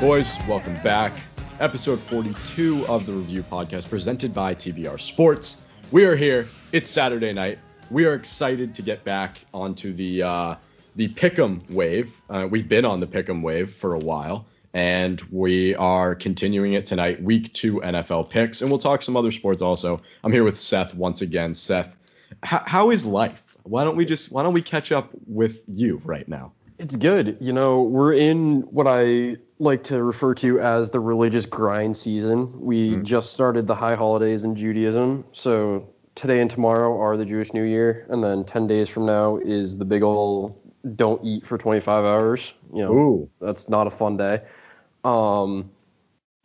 boys? Welcome back. Episode 42 of the Review Podcast presented by TBR Sports. We are here. It's Saturday night. We are excited to get back onto the uh, the Pick'em wave. Uh, we've been on the Pick'em wave for a while, and we are continuing it tonight. Week two NFL picks, and we'll talk some other sports also. I'm here with Seth once again. Seth, h- how is life? Why don't we just Why don't we catch up with you right now? It's good. You know, we're in what I like to refer to as the religious grind season. We Mm. just started the high holidays in Judaism. So today and tomorrow are the Jewish New Year, and then 10 days from now is the big ol' don't eat for 25 hours. You know, Ooh, that's not a fun day. Um,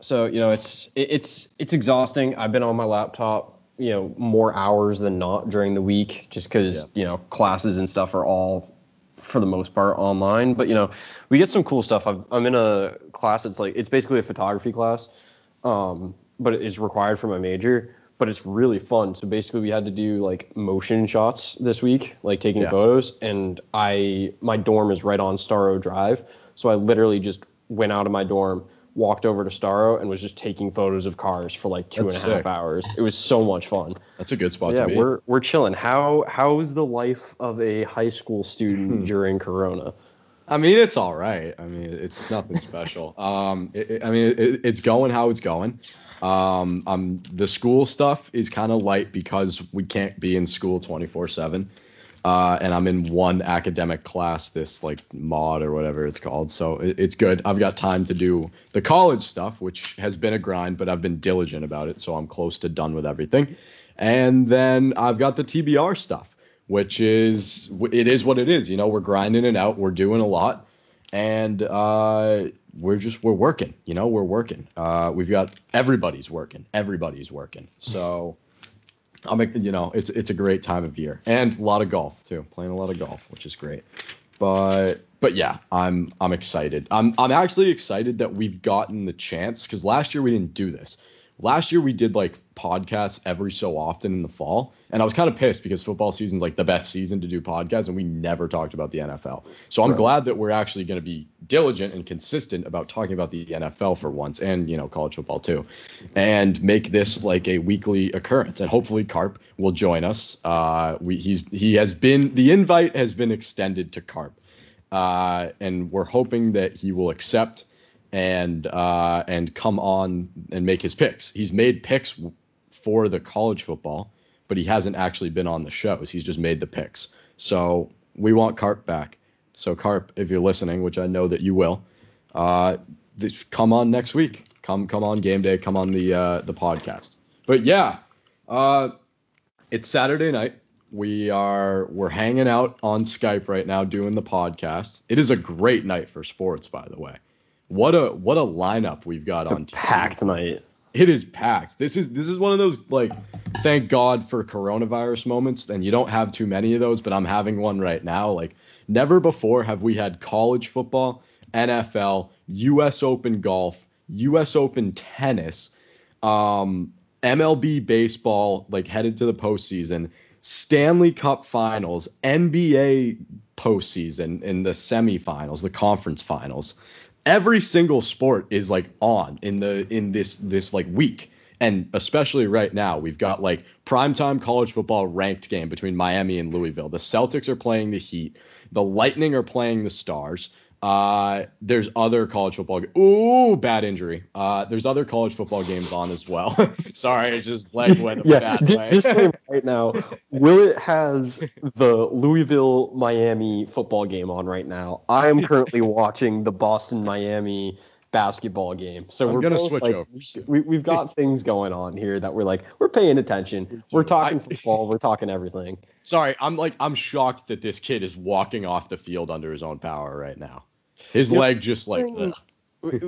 so you know, it's it, it's it's exhausting. I've been on my laptop, you know, more hours than not during the week, just because you know classes and stuff are all for the most part online. But you know, we get some cool stuff. I've, I'm in a class. It's like it's basically a photography class, um, but it is required for my major. But it's really fun. So basically, we had to do like motion shots this week, like taking Yeah. photos. And I, my dorm is right on Storrow Drive, so I literally just went out of my dorm, walked over to Storrow, and was just taking photos of cars for like two and a That's half hours. It was so much fun. that's a good spot yeah, to be. we're we're chilling. How how's the life of a high school Hmm. student during Corona? I mean, it's all right. I mean, it's nothing special. Um, it, it- I mean, it, it's going how it's going. Um, um, the school stuff is kind of light because we can't be in school 24 seven. Uh, and I'm in one academic class, this like mod or whatever it's called. So it, it's good. I've got time to do the college stuff, which has been a grind, but I've been diligent about it. So I'm close to done with everything. And then I've got the TBR stuff, which is it is what it is. You know, we're grinding it out. We're doing a lot, and uh, we're just we're working. You know, we're working. Uh, we've got everybody's working. Everybody's working. So. I'm, you know, it's it's a great time of year and a lot of golf too. Playing a lot of golf, which is great. But but yeah, I'm I'm excited. I'm I'm actually excited that we've gotten the chance because last year we didn't do this. Last year we did like podcasts every so often in the fall, and I was kind of pissed because football season's like the best season to do podcasts, and we never talked about the NFL. So I'm Right. glad that we're actually going to be diligent and consistent about talking about the NFL for once, and you know college football too, and make this like a weekly occurrence. And hopefully Carp will join us. Uh, we he's he has been the invite has been extended to Carp, uh, and we're hoping that he will accept and uh, and come on and make his picks. He's made picks for the college football, but he hasn't actually been on the shows. He's just made the picks. So we want Carp back. So Carp, if you're listening, which I know that you will, uh, th- come on next week. Come come on game day. Come on the uh, the podcast. But yeah, uh, it's Saturday night. We are we're hanging out on Skype right now doing the podcast. It is a great night for sports, by the way. What a what a lineup we've got It's on packed night. It is packed. This is this is one of those like thank God for coronavirus moments and you don't have too many of those, but I'm having one right now. Like never before have we had college football, NFL, US Open golf, US Open tennis, um MLB baseball like headed to the postseason, Stanley Cup finals, NBA postseason in the semifinals, the conference finals. Every single sport is like on in the in this this like week. And especially right now, we've got like primetime college football ranked game between Miami and Louisville. The Celtics are playing the Heat. The Lightning are playing the Stars. Uh, there's other college football. Ga- Ooh, bad injury. Uh, there's other college football games on as well. Sorry, I just leg went a Yeah, bad way. disclaimer right now. Willett has the Louisville Miami football game on right now. I am currently watching the Boston Miami basketball game. So I'm we're gonna both, switch like, over. We, we've got things going on here that we're like we're paying attention. We're talking I- football. We're talking everything. Sorry, I'm like I'm shocked that this kid is walking off the field under his own power right now. His Yeah. leg just like ugh.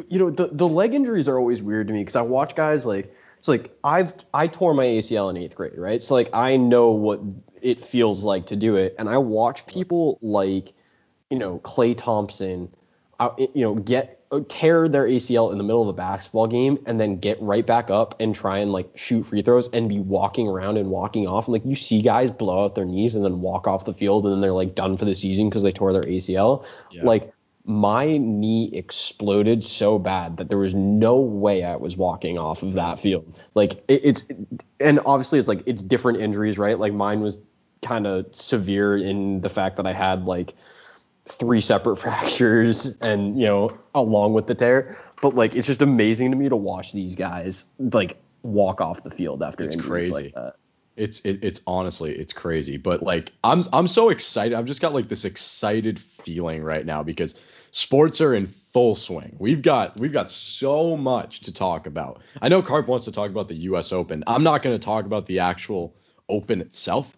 you know the the leg injuries are always weird to me because I watch guys like it's like I've I tore my ACL in eighth grade, right? So like I know what it feels like to do it, and I watch people like you know Klay Thompson, uh, you know get uh, tear their ACL in the middle of a basketball game and then get right back up and try and like shoot free throws and be walking around and walking off and like you see guys blow out their knees and then walk off the field and then they're like done for the season because they tore their ACL. Yeah. Like my knee exploded so bad that there was no way I was walking off of that field. Like it, it's, and obviously it's like it's different injuries, right? Like mine was kind of severe in the fact that I had like three separate fractures and you know along with the tear. But like it's just amazing to me to watch these guys like walk off the field after it's crazy. like it's it, it's honestly it's crazy. But like i'm i'm so excited. I've just got like this excited feeling right now because sports are in full swing we've got we've got so much to talk about i know carp wants to talk about the us open i'm not going to talk about the actual open itself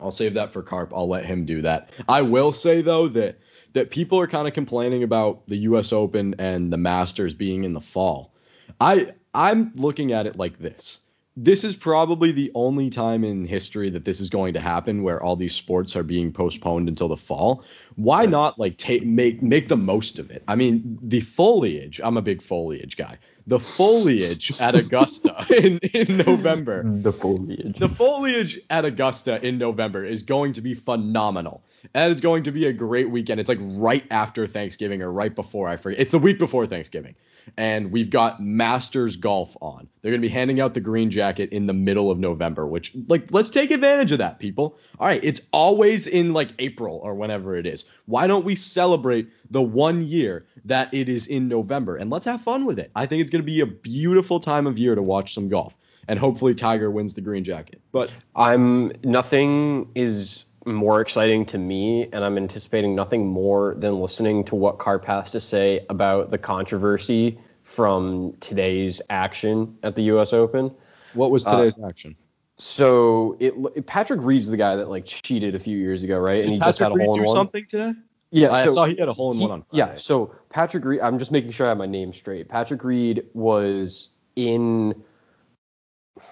I'll save that for Carp. I'll let him do that. I will say though that that people are kind of complaining about the US Open and the Masters being in the fall. I I'm looking at it like this. This is probably the only time in history that this is going to happen where all these sports are being postponed until the fall. Why not like take make make the most of it? I mean, the foliage, I'm a big foliage guy. The foliage at Augusta in, in November. the foliage The foliage at Augusta in November is going to be phenomenal. And it's going to be a great weekend. It's like right after Thanksgiving or right before I forget. It's the week before Thanksgiving. And we've got Masters golf on. They're going to be handing out the green jacket in the middle of November, which like let's take advantage of that, people. All right, it's always in like April or whenever it is. Why don't we celebrate the one year that it is in November and let's have fun with it. I think it's going to be a beautiful time of year to watch some golf. And hopefully Tiger wins the green jacket. But I'm nothing is more exciting to me, and I'm anticipating nothing more than listening to what Carp has to say about the controversy from today's action at the U.S. Open. what was uh, today's action? So it Patrick Reed's the guy that like cheated a few years ago, right? Did and he Patrick just had a Reed hole in do one. something today? Yeah, I so saw he had a hole in he- one on yeah. So Patrick Reed, I'm just making sure I have my name straight. Patrick Reed was in.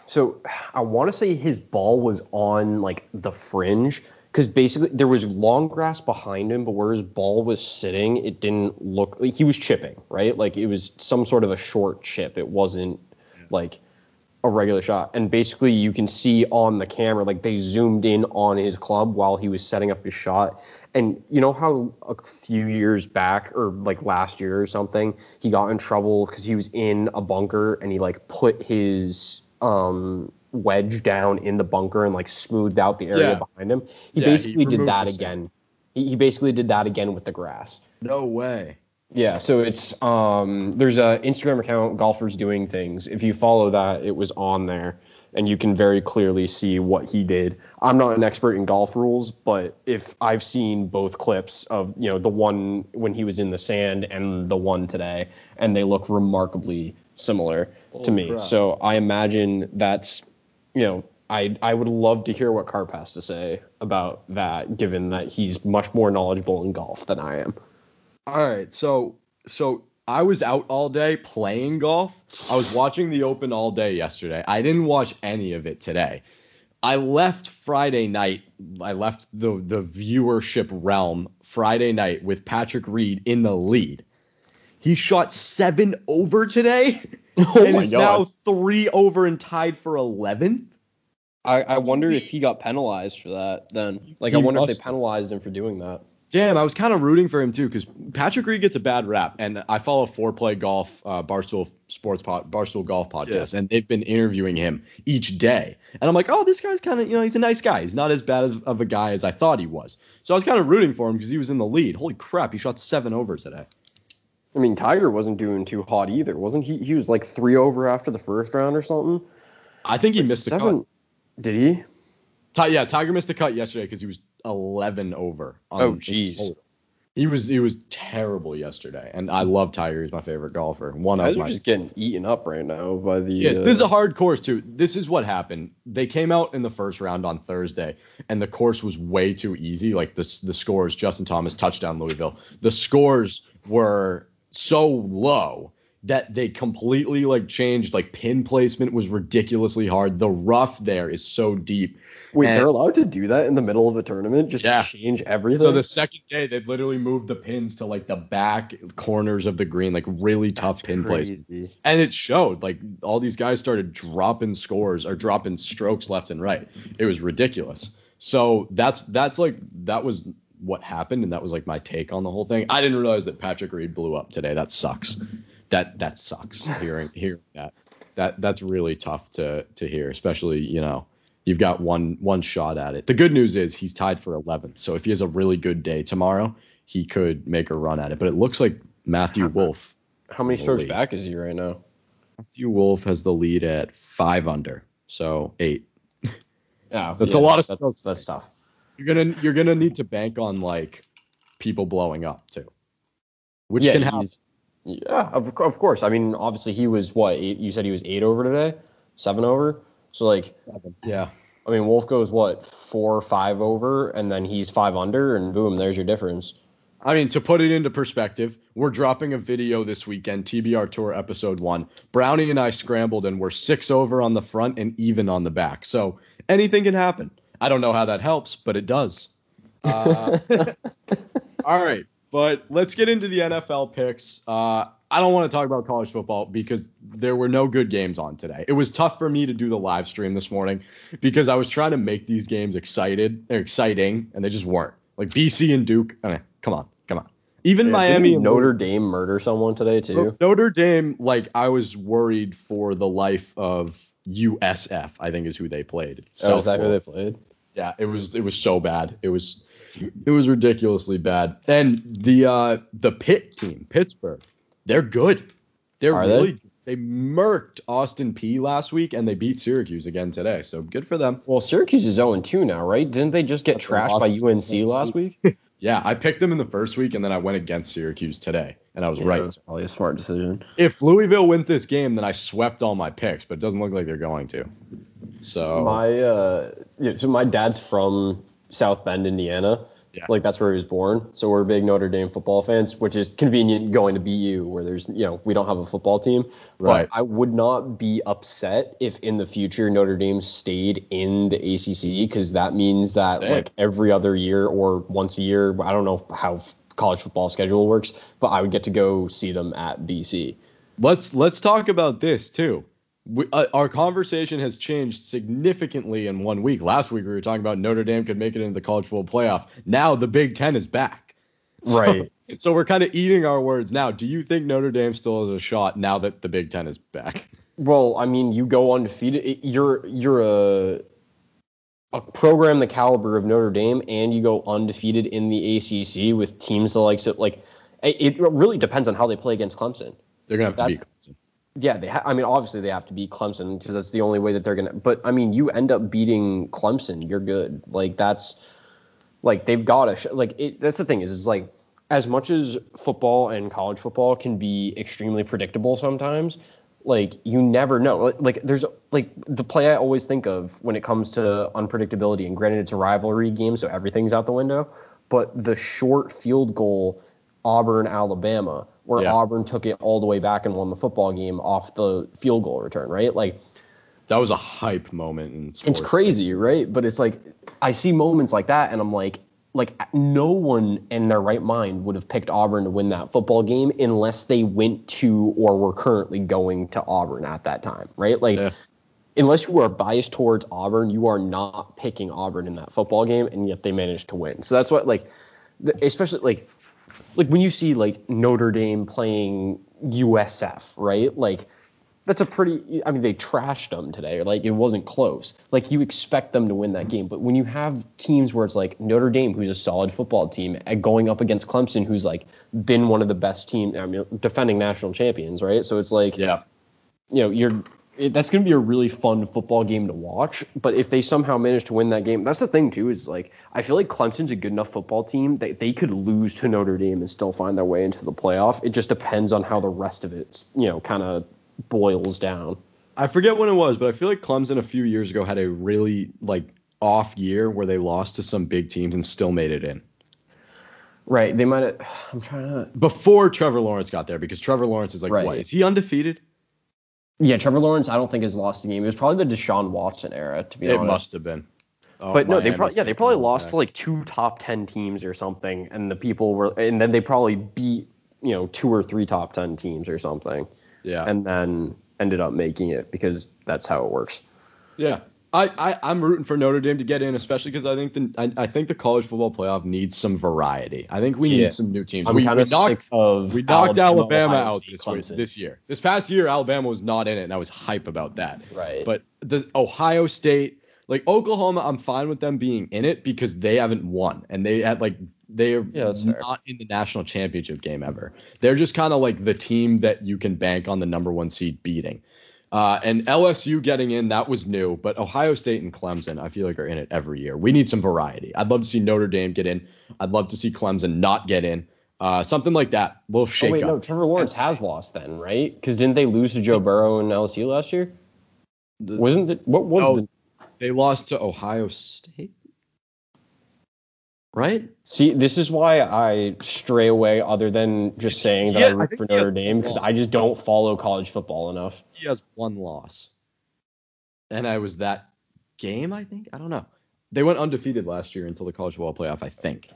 So I want to say his ball was on like the fringe because basically there was long grass behind him, but where his ball was sitting, it didn't look like he was chipping, right? Like it was some sort of a short chip. It wasn't like a regular shot. And basically, you can see on the camera, like they zoomed in on his club while he was setting up his shot. And you know how a few years back, or like last year or something, he got in trouble because he was in a bunker and he like put his um, wedge down in the bunker and like smoothed out the area Yeah. behind him. He Yeah, he basically did that again. He, he basically did that again with the grass. No way. Yeah, so it's um there's a Instagram account golfers doing things. If you follow that, it was on there and you can very clearly see what he did. I'm not an expert in golf rules, but if I've seen both clips of, you know, the one when he was in the sand and the one today and they look remarkably similar to me. crap. So I imagine that's, you know, I I would love to hear what Carp has to say about that given that he's much more knowledgeable in golf than I am. All right, so so I was out all day playing golf. I was watching the Open all day yesterday. I didn't watch any of it today. I left Friday night. I left the the viewership realm Friday night with Patrick Reed in the lead. He shot seven over today, Oh and my is God. now three over and tied for 11th. I, I wonder if he got penalized for that then. Like, I He wonder if they penalized him for doing that. Damn, I was kind of rooting for him too because Patrick Reed gets a bad rap, and I follow Fore Play Golf, uh, Barstool Sports, pod, Barstool Golf podcast, and they've been interviewing him each day, and I'm like, oh, this guy's kind of, you know, he's a nice guy. He's not as bad of, of a guy as I thought he was. So I was kind of rooting for him because he was in the lead. Holy crap, he shot seven over today. I mean, Tiger wasn't doing too hot either, wasn't he? He was like three over after the first round or something. I think he missed the seven- cut. Did he? Yeah, Tiger missed the cut yesterday because he was 11 over. on Oh, jeez. He was he was terrible yesterday, and I love Tiger. He's my favorite golfer. One of my just getting eaten up right now by the. Yes, uh, this is a hard course too. This is what happened. They came out in the first round on Thursday, and the course was way too easy. Like the the scores, Justin Thomas touchdown Louisville. The scores were so low that they completely like changed. Like pin placement was ridiculously hard. The rough there is so deep. Wait, and- they're allowed to do that in the middle of a tournament? Just Yeah. change everything? So the second day, they literally moved the pins to like the back corners of the green, like really tough pin placement. And it showed. Like all these guys started dropping scores or dropping strokes left and right. It was ridiculous. So that's that's like that was what happened, and that was like my take on the whole thing. I didn't realize that Patrick Reed blew up today. That sucks. That that sucks. hearing hearing that that that's really tough to to hear, especially you know you've got one one shot at it. The good news is he's tied for 11th, so if he has a really good day tomorrow, he could make a run at it. But it looks like Matthew Wolff. How many strokes back is he right now? Matthew Wolff has the lead at five under, so eight. Oh, yeah, that's yeah, a lot of that's, strokes. That's tough. You're gonna you're gonna need to bank on like people blowing up too, which yeah, can happen. Yeah, of, of course. I mean, obviously he was what? Eight, you said he was eight over today, seven over. So like, Yeah, I mean, Wolff goes what four or five over, and then he's five under, and boom, there's your difference. I mean to put it into perspective, we're dropping a video this weekend, TBR Tour episode one. Brownie and I scrambled and we're six over on the front and even on the back. So anything can happen. I don't know how that helps, but it does. Uh, all right, but let's get into the NFL picks. Uh, I don't want to talk about college football because there were no good games on today. It was tough for me to do the live stream this morning because I was trying to make these games excited, or exciting, and they just weren't. Like BC and Duke. I mean, come on, come on. Even Miami Didn't and Notre Dame murder someone today too. Notre Dame, like I was worried for the life of USF. I think is who they played. Oh, is that who they played? Yeah, it was it was so bad. It was it was ridiculously bad. And the uh the Pitt team, Pittsburgh, they're good. They're Are they? really they murked Austin Peay last week and they beat Syracuse again today. So good for them. Well, Syracuse is 0 2 now, right? Didn't they just get That's trashed by UNC last week? Yeah, I picked them in the first week and then I went against Syracuse today and I was Yeah, right. That's probably a smart decision. If Louisville wins this game, then I swept all my picks, but it doesn't look like they're going to. So My uh, yeah, so my dad's from South Bend, Indiana. Yeah. Like that's where he was born. So we're big Notre Dame football fans, which is convenient going to BU where there's you know we don't have a football team. Right. But I would not be upset if in the future Notre Dame stayed in the ACC because that means that Same. like every other year or once a year, I don't know how college football schedule works, but I would get to go see them at BC. let's let's talk about this too. We, uh, our conversation has changed significantly in one week. Last week we were talking about Notre Dame could make it into the college football playoff. Now the Big Ten is back. Right. So, we're kind of eating our words now. Do you think Notre Dame still has a shot now that the Big Ten is back? Well, I mean, you go undefeated. it- You're you're a a program the caliber of Notre Dame, and you go undefeated in the ACC with teams the likes of like. It it really depends on how they play against Clemson. They're gonna have to beat. That's- Yeah, they. Ha- I mean, obviously they have to beat Clemson because that's the only way that they're gonna. But I mean, you end up beating Clemson, you're good. Like that's, like they've got to. Sh- like it, that's the thing is, is like as much as football and college football can be extremely predictable sometimes. Like you never know. Like, like there's like the play I always think of when it comes to unpredictability. And granted, it's a rivalry game, so everything's out the window. But the short field goal, Auburn, Alabama, where Yeah. Auburn took it all the way back and won the football game off the field goal return, right? Like That was a hype moment in sports. it's crazy, right? But it's like I see moments like that, and I'm like, like no one in their right mind would have picked Auburn to win that football game unless they went to or were currently going to Auburn at that time, right? Like. Yeah. Unless you are biased towards Auburn, you are not picking Auburn in that football game, and yet they managed to win. So that's what, like, especially like, like when you see like Notre Dame playing USF, right? Like, that's a pretty. I mean, they trashed them today. Like, it wasn't close. Like, you expect them to win that game, but when you have teams where it's like Notre Dame, who's a solid football team, going up against Clemson, who's like been one of the best team, I mean, defending national champions, right? So it's like, Yeah. you know, you're it, that's going to be a really fun football game to watch. But if they somehow manage to win that game, that's the thing too. Is like I feel like Clemson's a good enough football team that they could lose to Notre Dame and still find their way into the playoff. It just depends on how the rest of it, you know, kind of boils down. I forget when it was, but I feel like Clemson a few years ago had a really like off year where they lost to some big teams and still made it in. Right? They might. have I'm trying to. Before Trevor Lawrence got there, because Trevor Lawrence is like, Right. what? Is he undefeated? Yeah, Trevor Lawrence. I don't think has lost a game. It was probably the Deshaun Watson era, to be It honest. It must have been. Oh, but no, they probably yeah they probably lost back. to like two top ten teams or something, and the people were and then they probably beat you know two or three top ten teams or something, Yeah. and then ended up making it because that's how it works. yeah. I, I I'm rooting for Notre Dame to get in, especially because I think the I, I, think the college football playoff needs some variety. I think we need yeah. some new teams. I'm we, kind we of knocked, of we knocked Alabama, Alabama out this way, this year. This past year, Alabama was not in it, and I was hype about that. Right. But the Ohio State, like Oklahoma, I'm fine with them being in it because they haven't won, and they had like they're yeah, not in the national championship game ever. They're just kind of like the team that you can bank on the number one seed beating. Uh, and LSU getting in, that was new, but Ohio State and Clemson, I feel like are in it every year. We need some variety. I'd love to see Notre Dame get in. I'd love to see Clemson not get in. Uh, something like that. A little shake oh, wait, up. no, Trevor Lawrence has lost then, right? Because didn't they lose to Joe Burrow and LSU last year? The, Wasn't it? What was oh, the? They lost to Ohio State right? See, this is why I stray away, other than just saying that yeah, I root I for Notre Dame, because I just don't follow college football enough. He has one loss, and I was that game. I think I don't know. They went undefeated last year until the college football playoff. I think.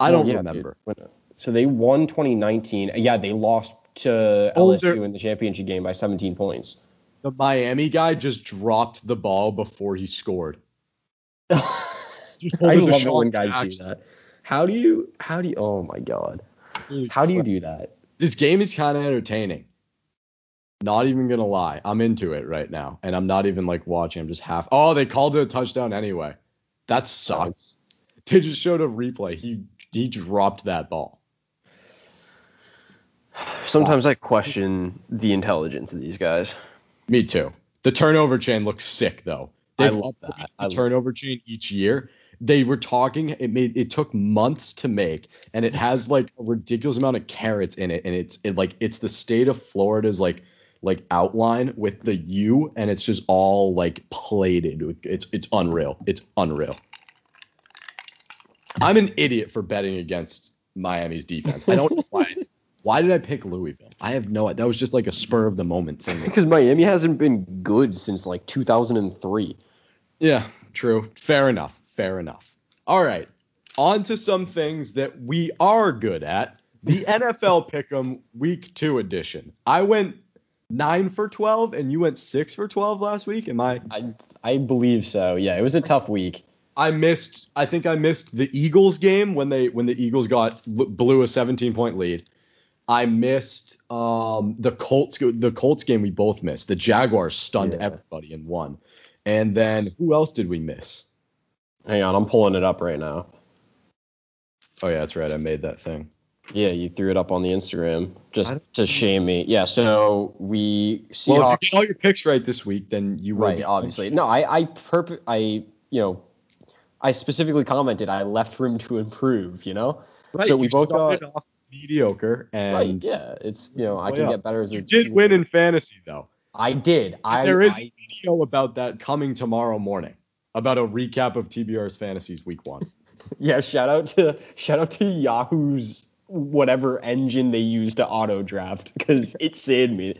I don't yeah, remember. Dude. So they won 2019. Yeah, they lost to oh, LSU in the championship game by 17 points. The Miami guy just dropped the ball before he scored. I love it when guys Jackson. do that. How do you? How do you? Oh my god. Holy how do you do that? This game is kind of entertaining. Not even gonna lie, I'm into it right now, and I'm not even like watching. I'm just half. Oh, they called it a touchdown anyway. That sucks. They just showed a replay. He he dropped that ball. Sometimes wow. I question the intelligence of these guys. Me too. The turnover chain looks sick though. They I love that. The turnover chain each year, they were talking it made it took months to make and it has like a ridiculous amount of carats in it and it's it like it's the state of florida's like like outline with the u and it's just all like plated it's it's unreal it's unreal. I'm an idiot for betting against miami's defense. I don't know why. Why did i pick louisville? I have no that was just like a spur of the moment thing. Because miami hasn't been good since like 2003 yeah true. Fair enough Fair enough. All right. On to some things that we are good at. The NFL Pick'em Week 2 edition. I went 9 for 12 and you went 6 for 12 last week. Am I I I believe so. Yeah, it was a tough week. I missed I think I missed the Eagles game when they when the Eagles got blew a 17 point lead. I missed um, the Colts the Colts game we both missed. The Jaguars stunned yeah. everybody and won. And then who else did we miss? Hang on, I'm pulling it up right now. Oh yeah, that's right. I made that thing. Yeah, you threw it up on the Instagram just to shame me. Yeah, so we Seahawks. Well, if you get all your picks right this week, then you will. Right, obviously. No, I I perp I you know I specifically commented I left room to improve. You know. Right. So we both got off mediocre and right, yeah, it's you know I can get better as you a. did win in fantasy though. I did. I there is I, a video about that coming tomorrow morning about a recap of TBR's fantasies week one. yeah, shout out to shout out to Yahoo's whatever engine they use to auto draft because it saved me.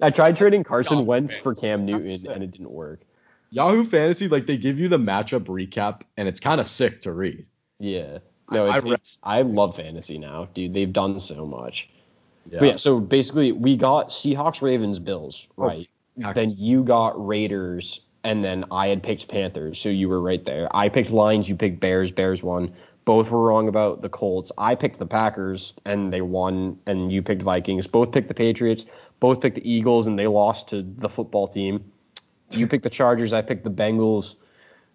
I tried trading Carson Yahoo Wentz for Cam Newton and it didn't work. Yahoo Fantasy, like they give you the matchup recap and it's kind of sick to read. Yeah. No, it's, I, it's, I love fantasy now, dude. They've done so much. Yeah. But yeah, so basically we got Seahawks, Ravens, Bills, oh, right? Oh, then you got Raiders, and then I had picked Panthers, so you were right there. I picked Lions, you picked Bears, Bears won. Both were wrong about the Colts. I picked the Packers and they won, and you picked Vikings. Both picked the Patriots. Both picked the Eagles and they lost to the football team. You picked the Chargers. I picked the Bengals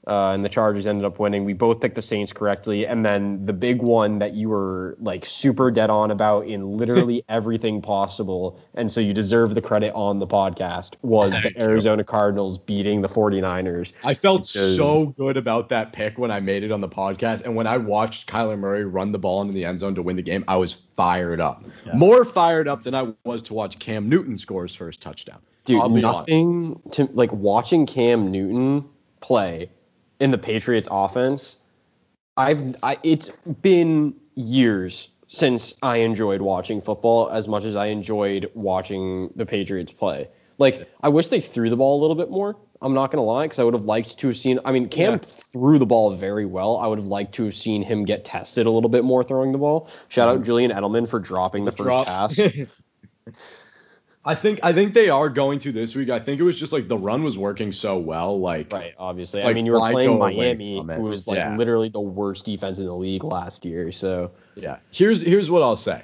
uh, and the Chargers ended up winning. We both picked the Saints correctly, and then the big one that you were like super dead on about in literally everything possible, and so you deserve the credit on the podcast was the Arizona Cardinals beating the 49ers. I felt because... so good about that pick when I made it on the podcast, and when I watched Kyler Murray run the ball into the end zone to win the game, I was fired up, yeah. more fired up than I was to watch Cam Newton score his first touchdown. Dude, nothing honest. to like watching Cam Newton play in the Patriots offense, I've I, it's been years since I enjoyed watching football as much as I enjoyed watching the Patriots play. Like I wish they threw the ball a little bit more. I'm not gonna lie, because I would have liked to have seen. I mean, Cam yeah. threw the ball very well. I would have liked to have seen him get tested a little bit more throwing the ball. Shout out mm-hmm. Julian Edelman for dropping the, the first drop. pass. I think I think they are going to this week. I think it was just like the run was working so well. Like Right, obviously. I mean, you were playing Miami, who was like Yeah. literally the worst defense in the league last year. So Yeah. Here's here's what I'll say.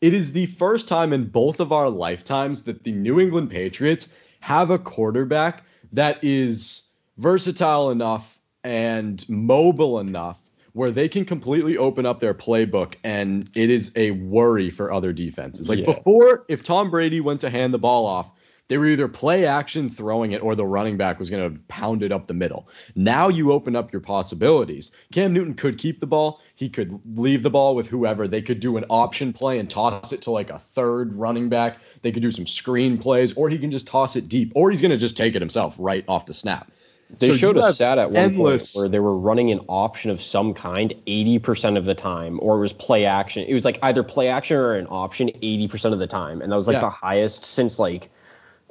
It is the first time in both of our lifetimes that the New England Patriots have a quarterback that is versatile enough and mobile enough where they can completely open up their playbook and it is a worry for other defenses. Like Yeah. before, if Tom Brady went to hand the ball off, they were either play action throwing it or the running back was going to pound it up the middle. Now you open up your possibilities. Cam Newton could keep the ball. He could leave the ball with whoever. They could do an option play and toss it to like a third running back. They could do some screen plays, or he can just toss it deep, or he's going to just take it himself right off the snap. They So showed a stat at one endless- point where they were running an option of some kind 80% of the time, or it was play action. It was like either play action or an option 80% of the time, and that was like Yeah. the highest since like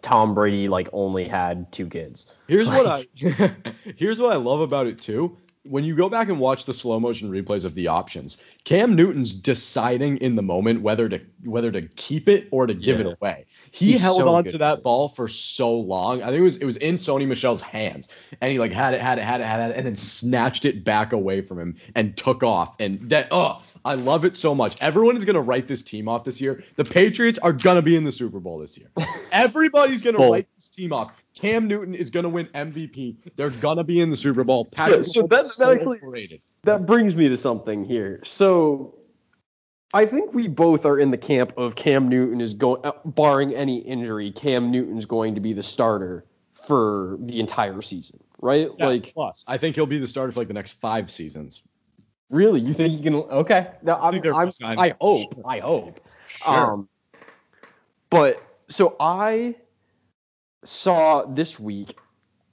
Tom Brady like only had two kids. Here's what I here's what I love about it too. When you go back and watch the slow motion replays of the options, Cam Newton's deciding in the moment whether to whether to keep it or to give Yeah. it away. He He's held so on to that ball for so long. I think it was it was in Sony Michel's hands, and he like had it, had it, had it, had it, and then snatched it back away from him and took off. And that oh, I love it so much. Everyone is gonna write this team off this year. The Patriots are gonna be in the Super Bowl this year. Everybody's gonna write this team off. Cam Newton is gonna win MVP. They're gonna be in the Super Bowl. Patrick so that's- that actually- overrated. That brings me to something here. So I think we both are in the camp of Cam Newton is going, uh, barring any injury, Cam Newton's going to be the starter for the entire season, right? Yeah, Like, plus, I think he'll be the starter for like the next five seasons. really, you think he can? Okay, no, I'm, think I'm, I hope, I hope. Sure. Um, but so I saw this week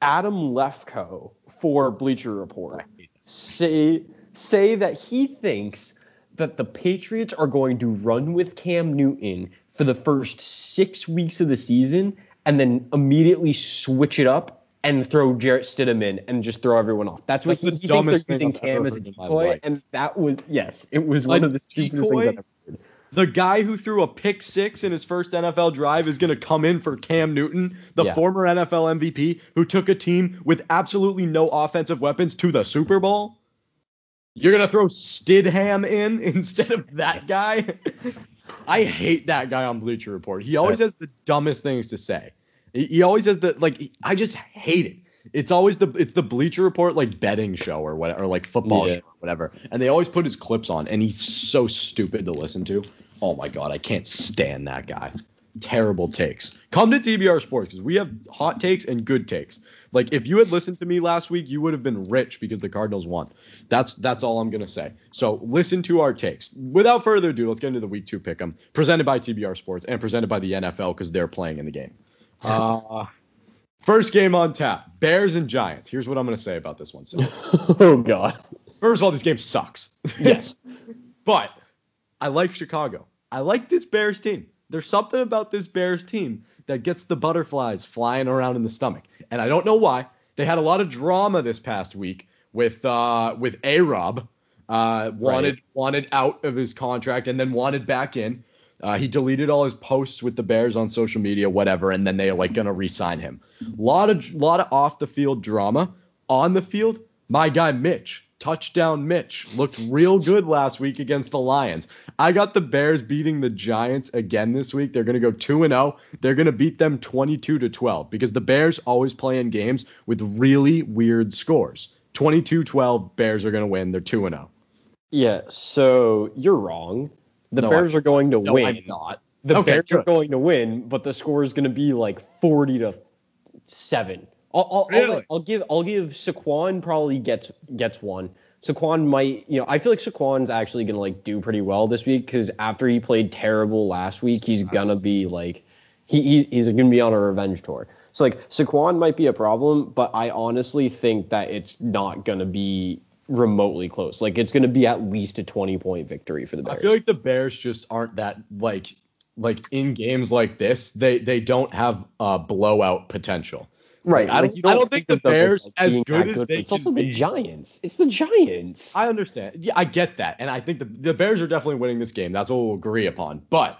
Adam Lefkoe for Bleacher Report say say that he thinks that the Patriots are going to run with Cam Newton for the first six weeks of the season and then immediately switch it up and throw Jarrett Stidham in and just throw everyone off. That's what That's he, the he thinks they're using Cam as a heard in my decoy, and that was yes, it was one of the stupidest things? I've ever. The guy who threw a pick six in his first NFL drive is going to come in for Cam Newton, the Yeah. former NFL MVP who took a team with absolutely no offensive weapons to the Super Bowl. You're going to throw Stidham in instead of that guy? I hate that guy on Bleacher Report. He always has the dumbest things to say. He, he always has the like I just hate it. It's always the it's the Bleacher Report like betting show or whatever or like football Yeah. show or whatever. And they always put his clips on and he's so stupid to listen to. Oh my god, I can't stand that guy. Terrible takes. Come to TBR Sports because we have hot takes and good takes. Like if you had listened to me last week, you would have been rich because the Cardinals won. That's that's all I'm gonna say. So listen to our takes. Without further ado, let's get into the week two pick'em presented by TBR Sports and presented by the NFL because they're playing in the game. Uh, first game on tap: Bears and Giants. Here's what I'm gonna say about this one. So, oh God. first of all, this game sucks. Yes. but I like Chicago. I like this Bears team. There's something about this Bears team that gets the butterflies flying around in the stomach, and I don't know why. They had a lot of drama this past week with uh, with A Rob. Uh, wanted Right. wanted out of his contract and then wanted back in. Uh, he deleted all his posts with the Bears on social media, whatever, and then they are like gonna re-sign him. lot of lot of off the field drama. On the field, my guy Mitch, touchdown Mitch, looked real good last week against the Lions. I got the Bears beating the Giants again this week. They're gonna go two and zero. They're gonna beat them 22 to 12 because the Bears always play in games with really weird scores. 22-12, Bears are gonna win. They're two and oh. zero. Yeah. So you're wrong. The No, Bears are going to No, win. I'm not. The Okay, Bears are going to win, but the score is going to be like 40 to seven. I'll, I'll, Really? I'll, I'll give I'll give Saquon probably gets gets one. Saquon might, you know, I feel like Saquon's actually gonna like do pretty well this week because after he played terrible last week, he's gonna be like, he, he he's gonna be on a revenge tour. So like Saquon might be a problem, but I honestly think that it's not gonna be remotely close. Like it's gonna be at least a 20 point victory for the Bears. I feel like the Bears just aren't that like like in games like this, they they don't have uh blowout potential. Right. I like, don't- I don't think the of as, Bears, as good as they It's also can the Giants. It's the Giants. I understand. Yeah, I get that. And I think the, the Bears are definitely winning this game. That's what we'll agree upon. But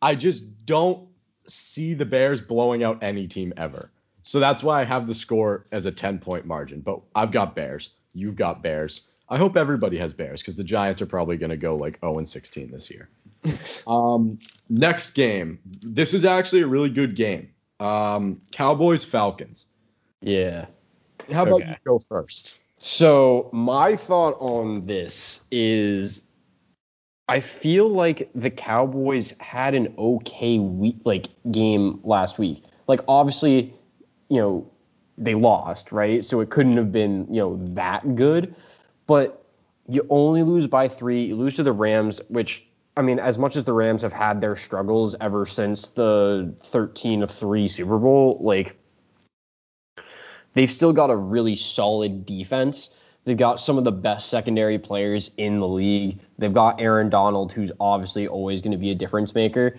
I just don't see the Bears blowing out any team ever. So that's why I have the score as a 10 point margin. But I've got Bears. You've got Bears. I hope everybody has Bears because the Giants are probably going to go like 0 and 16 this year. um, next game. This is actually a really good game. Um, Cowboys Falcons. Yeah. How about okay. you go first? So my thought on this is I feel like the Cowboys had an okay week like game last week. Like obviously, you know, they lost, right? So it couldn't have been, you know, that good. But you only lose by 3. You lose to the Rams, which I mean, as much as the Rams have had their struggles ever since the 13 of 3 Super Bowl, like they've still got a really solid defense. They've got some of the best secondary players in the league. They've got Aaron Donald, who's obviously always going to be a difference maker.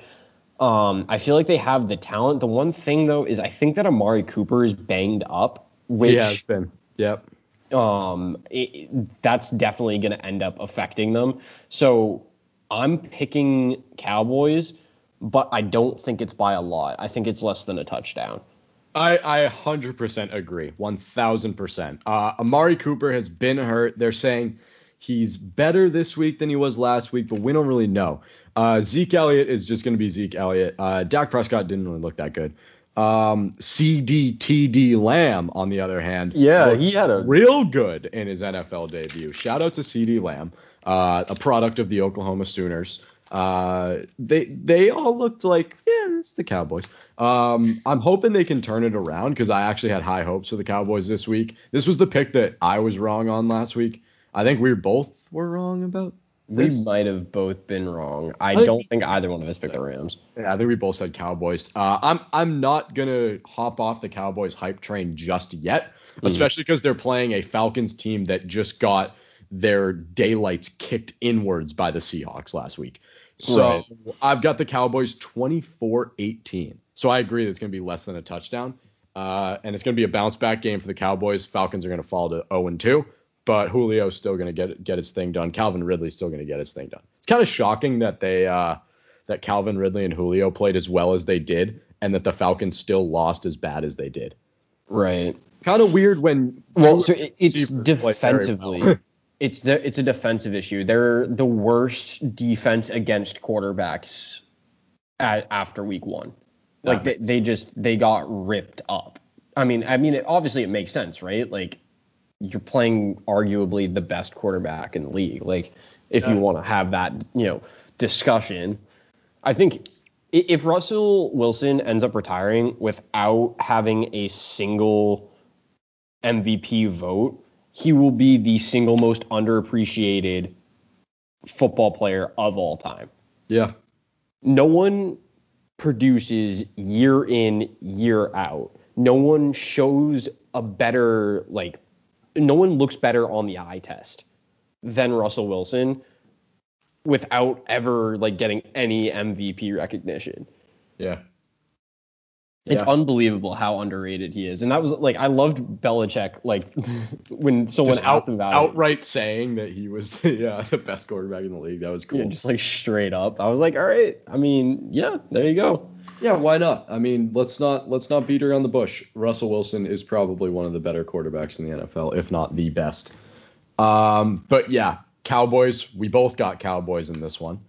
Um, I feel like they have the talent. The one thing though is I think that Amari Cooper is banged up. Which, yeah, it's been. Yep. Um, it, that's definitely going to end up affecting them. So I'm picking Cowboys, but I don't think it's by a lot. I think it's less than a touchdown. I, I 100% agree. 1000%. Uh, Amari Cooper has been hurt. They're saying he's better this week than he was last week, but we don't really know. Uh, Zeke Elliott is just going to be Zeke Elliott. Uh, Dak Prescott didn't really look that good. Um, CDTD Lamb, on the other hand, yeah, he had a real good in his NFL debut. Shout out to CeeDee Lamb, uh, a product of the Oklahoma Sooners. Uh, they they all looked like yeah, it's the Cowboys. Um, I'm hoping they can turn it around because I actually had high hopes for the Cowboys this week. This was the pick that I was wrong on last week. I think we both were wrong about. This. We might have both been wrong. I, I don't think either one of us picked the Rams. Yeah, I think we both said Cowboys. Uh, I'm I'm not gonna hop off the Cowboys hype train just yet, mm-hmm. especially because they're playing a Falcons team that just got their daylights kicked inwards by the Seahawks last week. So right. I've got the Cowboys 24-18. So I agree that it's going to be less than a touchdown. Uh, and it's going to be a bounce back game for the Cowboys. Falcons are going to fall to 0 and 2, but Julio's still going to get get his thing done. Calvin Ridley's still going to get his thing done. It's kind of shocking that they uh, that Calvin Ridley and Julio played as well as they did, and that the Falcons still lost as bad as they did. Right. Kind of weird when well, so it's defensively. it's the it's a defensive issue. They're the worst defense against quarterbacks at, after week one. Like they, they just they got ripped up. I mean, I mean, it, obviously it makes sense, right? Like you're playing arguably the best quarterback in the league. Like if yeah. you want to have that, you know, discussion, I think if Russell Wilson ends up retiring without having a single MVP vote, he will be the single most underappreciated football player of all time. Yeah. No one produces year in, year out. No one shows a better, like, no one looks better on the eye test than Russell Wilson without ever, like, getting any MVP recognition. Yeah. It's yeah. unbelievable how underrated he is, and that was like I loved Belichick. Like when someone just out, about outright it, saying that he was the, yeah the best quarterback in the league. That was cool. Yeah, just like straight up. I was like, all right. I mean, yeah, there you go. Yeah, why not? I mean, let's not let's not beat around the bush. Russell Wilson is probably one of the better quarterbacks in the NFL, if not the best. Um, but yeah, Cowboys. We both got Cowboys in this one.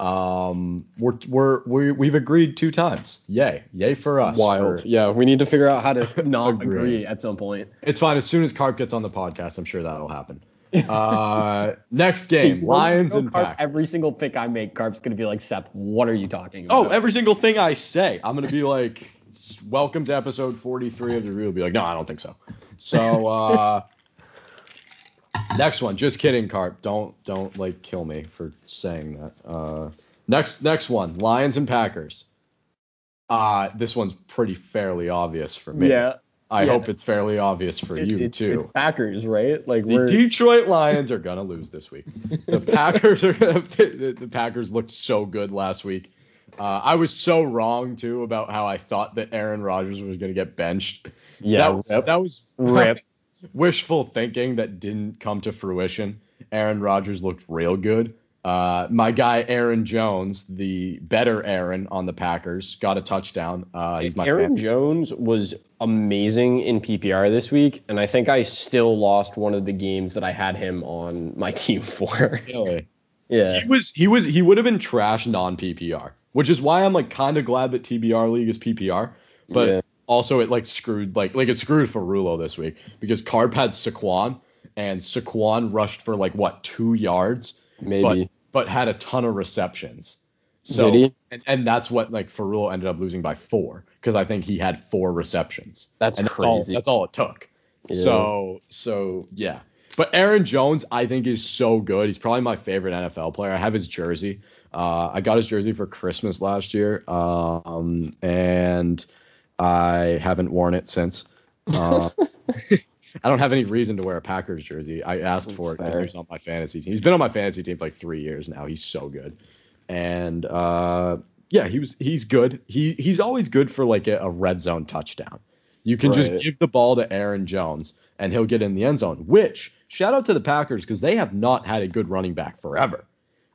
Um, we're we're we we've agreed two times. Yay, yay for us. Wild. For, yeah, we need to figure out how to not agree. agree at some point. It's fine. As soon as Carp gets on the podcast, I'm sure that'll happen. Uh, next game, Lions and Carp, Packers. Every single pick I make, Carp's gonna be like, Seth, what are you talking about? Oh, every single thing I say, I'm gonna be like, welcome to episode 43 of the review. Be like, no, I don't think so. So. uh Next one. Just kidding, Carp. Don't don't like kill me for saying that. Uh, next next one. Lions and Packers. Uh, this one's pretty fairly obvious for me. Yeah. I yeah. hope it's fairly obvious for it, you it's, too. It's Packers, right? Like the we're... Detroit Lions are gonna lose this week. The Packers are gonna, the, the Packers looked so good last week. Uh, I was so wrong too about how I thought that Aaron Rodgers was gonna get benched. Yeah, that was, that was rip wishful thinking that didn't come to fruition. Aaron Rodgers looked real good. Uh, my guy Aaron Jones, the better Aaron on the Packers, got a touchdown. Uh, he's my Aaron fan. Jones was amazing in PPR this week, and I think I still lost one of the games that I had him on my team for. Really? yeah. He was he was he would have been trash non PPR, which is why I'm like kind of glad that TBR league is PPR, but Yeah. Also it like screwed like like it screwed for Rulo this week because Carp had Saquon and Saquon rushed for like what two yards, Maybe. but but had a ton of receptions. So Did he? And, and that's what like Ferrullo ended up losing by four because I think he had four receptions. That's and That's all, crazy. that's all it took. Yeah. So so yeah. But Aaron Jones, I think, is so good. He's probably my favorite NFL player. I have his jersey. Uh, I got his jersey for Christmas last year, um, and I haven't worn it since. Uh, I don't have any reason to wear a Packers jersey. I asked That's for it because he's on my fantasy team. He's been on my fantasy team for like three years now. He's so good, and uh, yeah, he was he's good. He he's always good for like a, a red zone touchdown. You can just give the ball to Aaron Jones and he'll get in the end zone. Which shout out to the Packers because they have not had a good running back forever.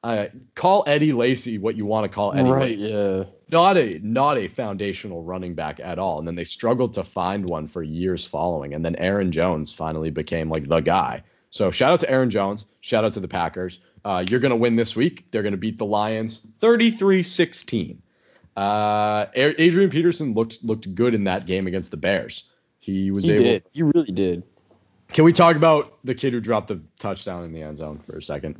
Uh, call Eddie Lacy what you want to call Eddie right. Lacy Yeah. not a not a foundational running back at all. And then they struggled to find one for years following. And then Aaron Jones finally became like the guy. So shout out to Aaron Jones. Shout out to the Packers. Uh, you're gonna win this week. They're gonna beat the Lions 33-16. Uh, Adrian Peterson looked looked good in that game against the Bears. He was He able. did. He really did. Can we talk about the kid who dropped the touchdown in the end zone for a second?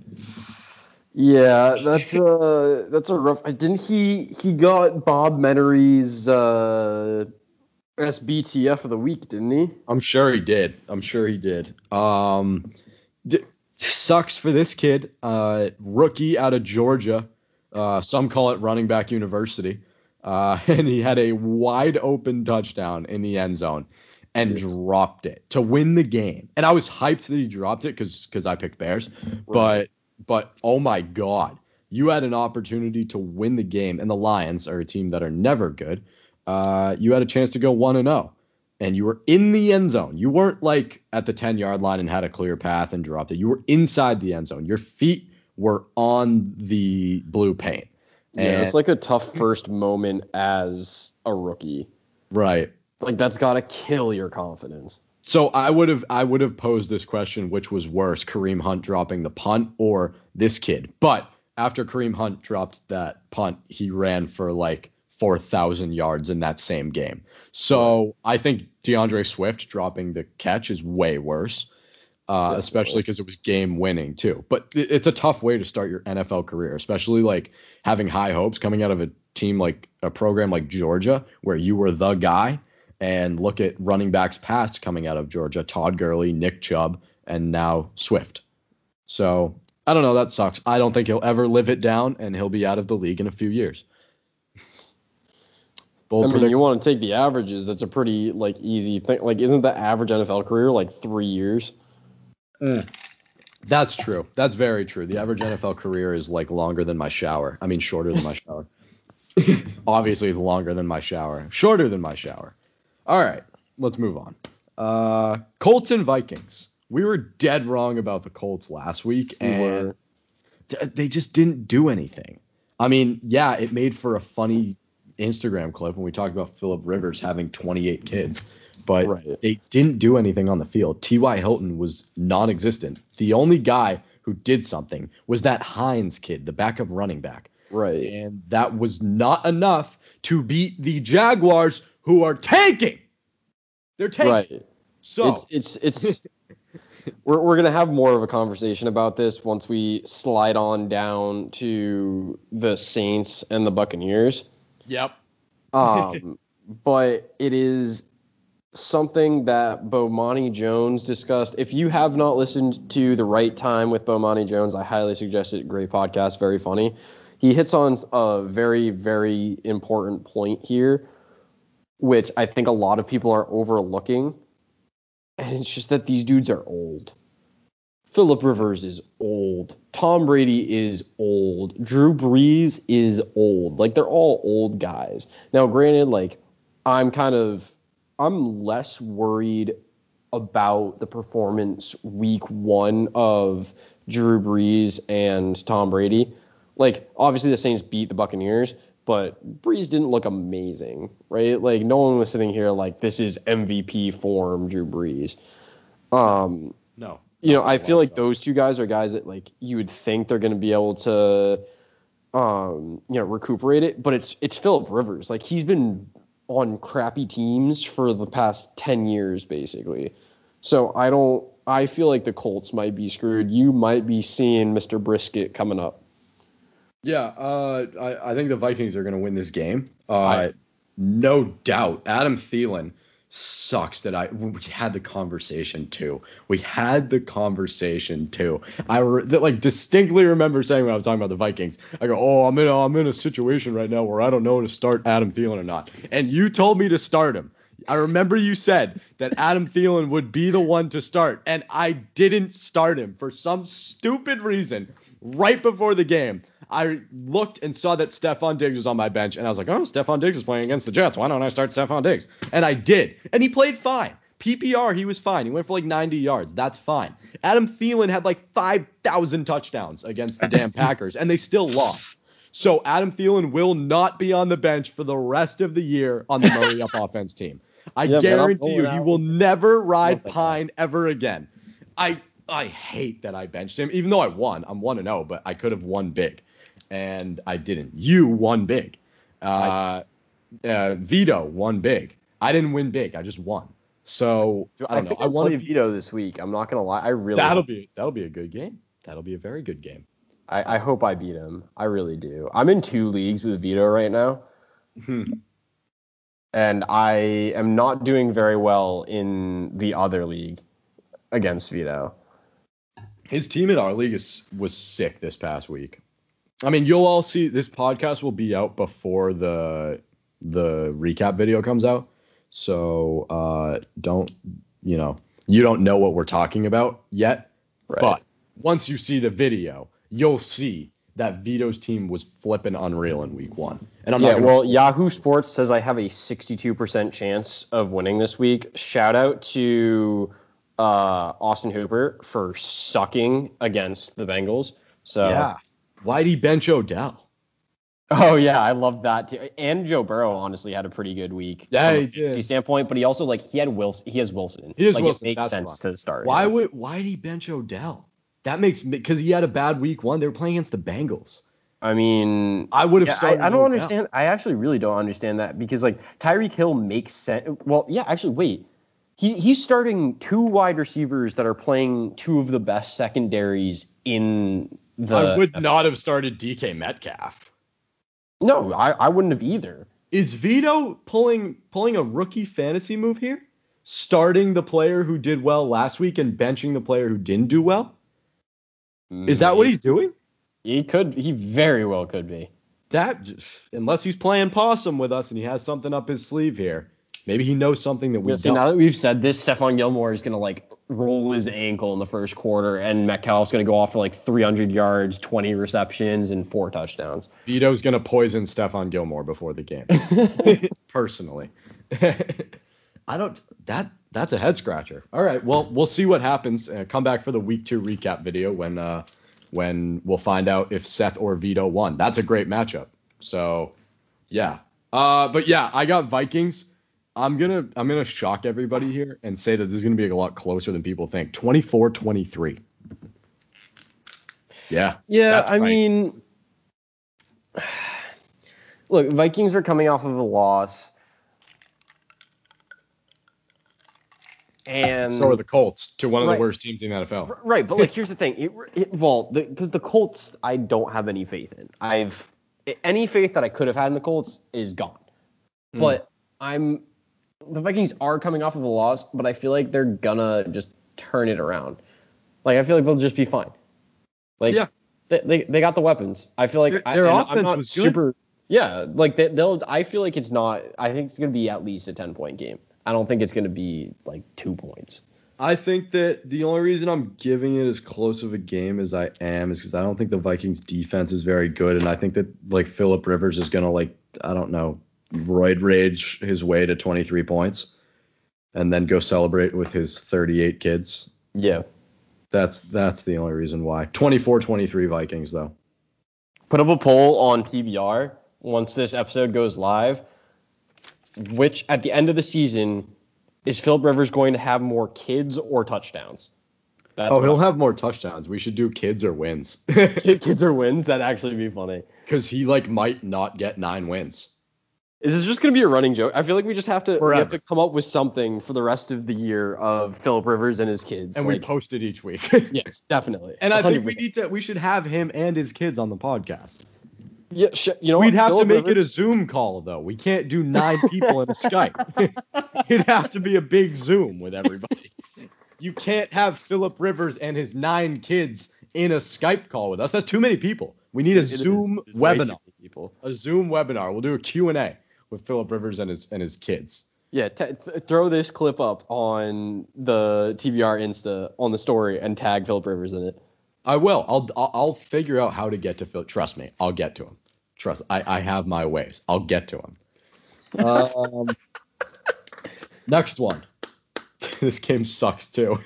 Yeah, that's uh that's a rough. Didn't he he got Bob Menery's uh SBTF of the week, didn't he? I'm sure he did. I'm sure he did. Um, d- sucks for this kid. Uh, rookie out of Georgia. Uh, some call it running back university. Uh, and he had a wide open touchdown in the end zone and Yeah. dropped it to win the game. And I was hyped that he dropped it because because I picked Bears. But but oh my god, you had an opportunity to win the game, and the Lions are a team that are never good. Uh, you had a chance to go one and zero and you were in the end zone. You weren't like at the 10 yard line and had a clear path and dropped it. You were inside the end zone. Your feet were on the blue paint. Yeah, it's like a tough first moment as a rookie. right. Like that's gotta kill your confidence. So I would have I would have posed this question, which was worse, Kareem Hunt dropping the punt or this kid. But after Kareem Hunt dropped that punt, he ran for like 4,000 yards in that same game. So I think D'Andre Swift dropping the catch is way worse, uh, especially because it was game winning too. But it's a tough way to start your NFL career, especially like having high hopes coming out of a team like a program like Georgia where you were the guy. And look at running backs past coming out of Georgia, Todd Gurley, Nick Chubb, and now Swift. So I don't know. That sucks. I don't think he'll ever live it down, and he'll be out of the league in a few years. Bold I mean, prediction. you want to take the averages. That's a pretty like easy thing. Like, isn't the average NFL career like three years? Mm. That's true. That's very true. The average NFL career is like longer than my shower. I mean, shorter than my shower. Obviously, it's longer than my shower. Shorter than my shower. All right, let's move on. Uh, Colts and Vikings. We were dead wrong about the Colts last week, and th- they just didn't do anything. I mean, yeah, it made for a funny Instagram clip when we talked about Philip Rivers having 28 kids, but Right. they didn't do anything on the field. T.Y. Hilton was non-existent. The only guy who did something was that Hines kid, the backup running back, Right. and that was not enough to beat the Jaguars, who are tanking. They're tanking. Right. So It's it's it's we're we're gonna have more of a conversation about this once we slide on down to the Saints and the Buccaneers. yep. Um, but it is something that Bomani Jones discussed. If you have not listened to The Right Time with Bomani Jones, I highly suggest it. Great podcast, very funny. He hits on a very, very important point here, which I think a lot of people are overlooking. And it's just that these dudes are old. Philip Rivers is old. Tom Brady is old. Drew Brees is old. Like they're all old guys. Now, granted, like I'm kind of I'm less worried about the performance week one of Drew Brees and Tom Brady. Like, obviously, the Saints beat the Buccaneers, but Brees didn't look amazing, right? Like, no one was sitting here like, this is MVP form, Drew Brees. Um, no. You know, I feel like those two guys are guys that like you would think they're going to be able to, um, you know, recuperate it, but it's it's Philip Rivers. Like he's been on crappy teams for the past ten years, basically. So I don't. I feel like the Colts might be screwed. You might be seeing Mr. Brisket coming up. Yeah, uh, I, I think the Vikings are going to win this game. Uh, I, no doubt. Adam Thielen sucks that I we had the conversation too. We had the conversation too. I re, that, like distinctly remember saying when I was talking about the Vikings, I go, "Oh, I'm in a, I'm in a situation right now where I don't know to start Adam Thielen or not." And you told me to start him. I remember you said that Adam Thielen would be the one to start, and I didn't start him for some stupid reason right before the game. I looked and saw that Stefon Diggs was on my bench, and I was like, oh, Stefon Diggs is playing against the Jets. Why don't I start Stefon Diggs? And I did. And he played fine. PPR, he was fine. He went for like 90 yards. That's fine. Adam Thielen had like 5,000 touchdowns against the damn Packers, and they still lost. So Adam Thielen will not be on the bench for the rest of the year on the Murray Up offense team. I yeah, guarantee you, he will never ride Pine ever again. I I hate that I benched him, even though I won. I'm one to zero, but I could have won big and I didn't. You won big. Uh, uh, Vito won big. I didn't win big. I just won. So I don't I know. I won Vito this week. I'm not gonna lie. I really that'll be that'll be a good game. That'll be a very good game. I, I hope I beat him. I really do. I'm in two leagues with Vito right now. Hmm. And I am not doing very well in the other league against Vito. His team in our league is, was sick this past week. I mean, you'll all see this podcast will be out before the the recap video comes out. So uh, don't you know you don't know what we're talking about yet. Right. But once you see the video, you'll see that Vito's team was flipping unreal in week one. And I'm yeah, not well, Yahoo Sports says I have a 62% chance of winning this week. Shout out to uh, Austin Hooper for sucking against the Bengals. So yeah. Why'd he bench Odell? Oh yeah, I love that too. And Joe Burrow honestly had a pretty good week. Yeah, he did. standpoint, but he also like he had Wilson. He has Wilson. He has like, Wilson. It makes That's sense to start. Why would why did he bench Odell? That makes because he had a bad week one. They were playing against the Bengals. I mean, I would have yeah, started. I, I don't Odell. understand. I actually really don't understand that because like Tyreek Hill makes sense. Well, yeah, actually, wait. He he's starting two wide receivers that are playing two of the best secondaries in the, I would not have started DK Metcalf. No, I, I wouldn't have either. Is Vito pulling pulling a rookie fantasy move here? Starting the player who did well last week and benching the player who didn't do well? Is that mm, what he's doing? He could he very well could be. That unless he's playing possum with us and he has something up his sleeve here. Maybe he knows something that we yeah, don't. now that we've said this, Stephon Gilmore is gonna like roll his ankle in the first quarter, and Metcalf's going to go off for like 300 yards, 20 receptions, and four touchdowns. Vito's going to poison Stephon Gilmore before the game. Personally. I don't. That that's a head scratcher. All right. Well, we'll see what happens. Uh, come back for the week two recap video when uh, when we'll find out if Seth or Vito won. That's a great matchup. So, yeah. Uh, but yeah, I got Vikings. I'm gonna I'm gonna shock everybody here and say that this is gonna be a lot closer than people think. 24-23. Yeah. Yeah, I right. mean, look, Vikings are coming off of a loss, and so are the Colts to one of right, the worst teams in the NFL. Right, but like here's the thing, it, it, well, because the, the Colts I don't have any faith in. I've any faith that I could have had in the Colts is gone. Mm. But I'm the Vikings are coming off of a loss, but I feel like they're gonna just turn it around. Like I feel like they'll just be fine. Like yeah. they, they, they got the weapons. I feel like their, their I, offense was super. Good. Yeah, like they, will I feel like it's not. I think it's gonna be at least a ten point game. I don't think it's gonna be like two points. I think that the only reason I'm giving it as close of a game as I am is because I don't think the Vikings defense is very good, and I think that like Philip Rivers is gonna like I don't know roid rage his way to 23 points. and then go celebrate with his 38 kids. Yeah. That's that's the only reason why. 24-23 Vikings though. Put up a poll on TBR once this episode goes live. Which at the end of the season is Philip Rivers going to have more kids or touchdowns? That's oh, he'll I, have more touchdowns. We should do kids or wins. kids or wins. That'd actually be funny. Because he like might not get nine wins. Is this just gonna be a running joke? I feel like we just have to we have to come up with something for the rest of the year of Philip Rivers and his kids. And like, we post it each week. yes, definitely. And 100%. I think we need to we should have him and his kids on the podcast. Yeah, sh- you know we'd what? have Philip to make Rivers? it a Zoom call though. We can't do nine people in a Skype. It'd have to be a big Zoom with everybody. You can't have Philip Rivers and his nine kids in a Skype call with us. That's too many people. We need a it Zoom webinar. People. A Zoom webinar. We'll do a Q&A with Philip Rivers and his and his kids. Yeah, t- th- throw this clip up on the TBR Insta on the story and tag Philip Rivers in it. I will. I'll I'll, I'll figure out how to get to Phil. Trust me, I'll get to him. Trust. I I have my ways. I'll get to him. Um, next one. this game sucks too.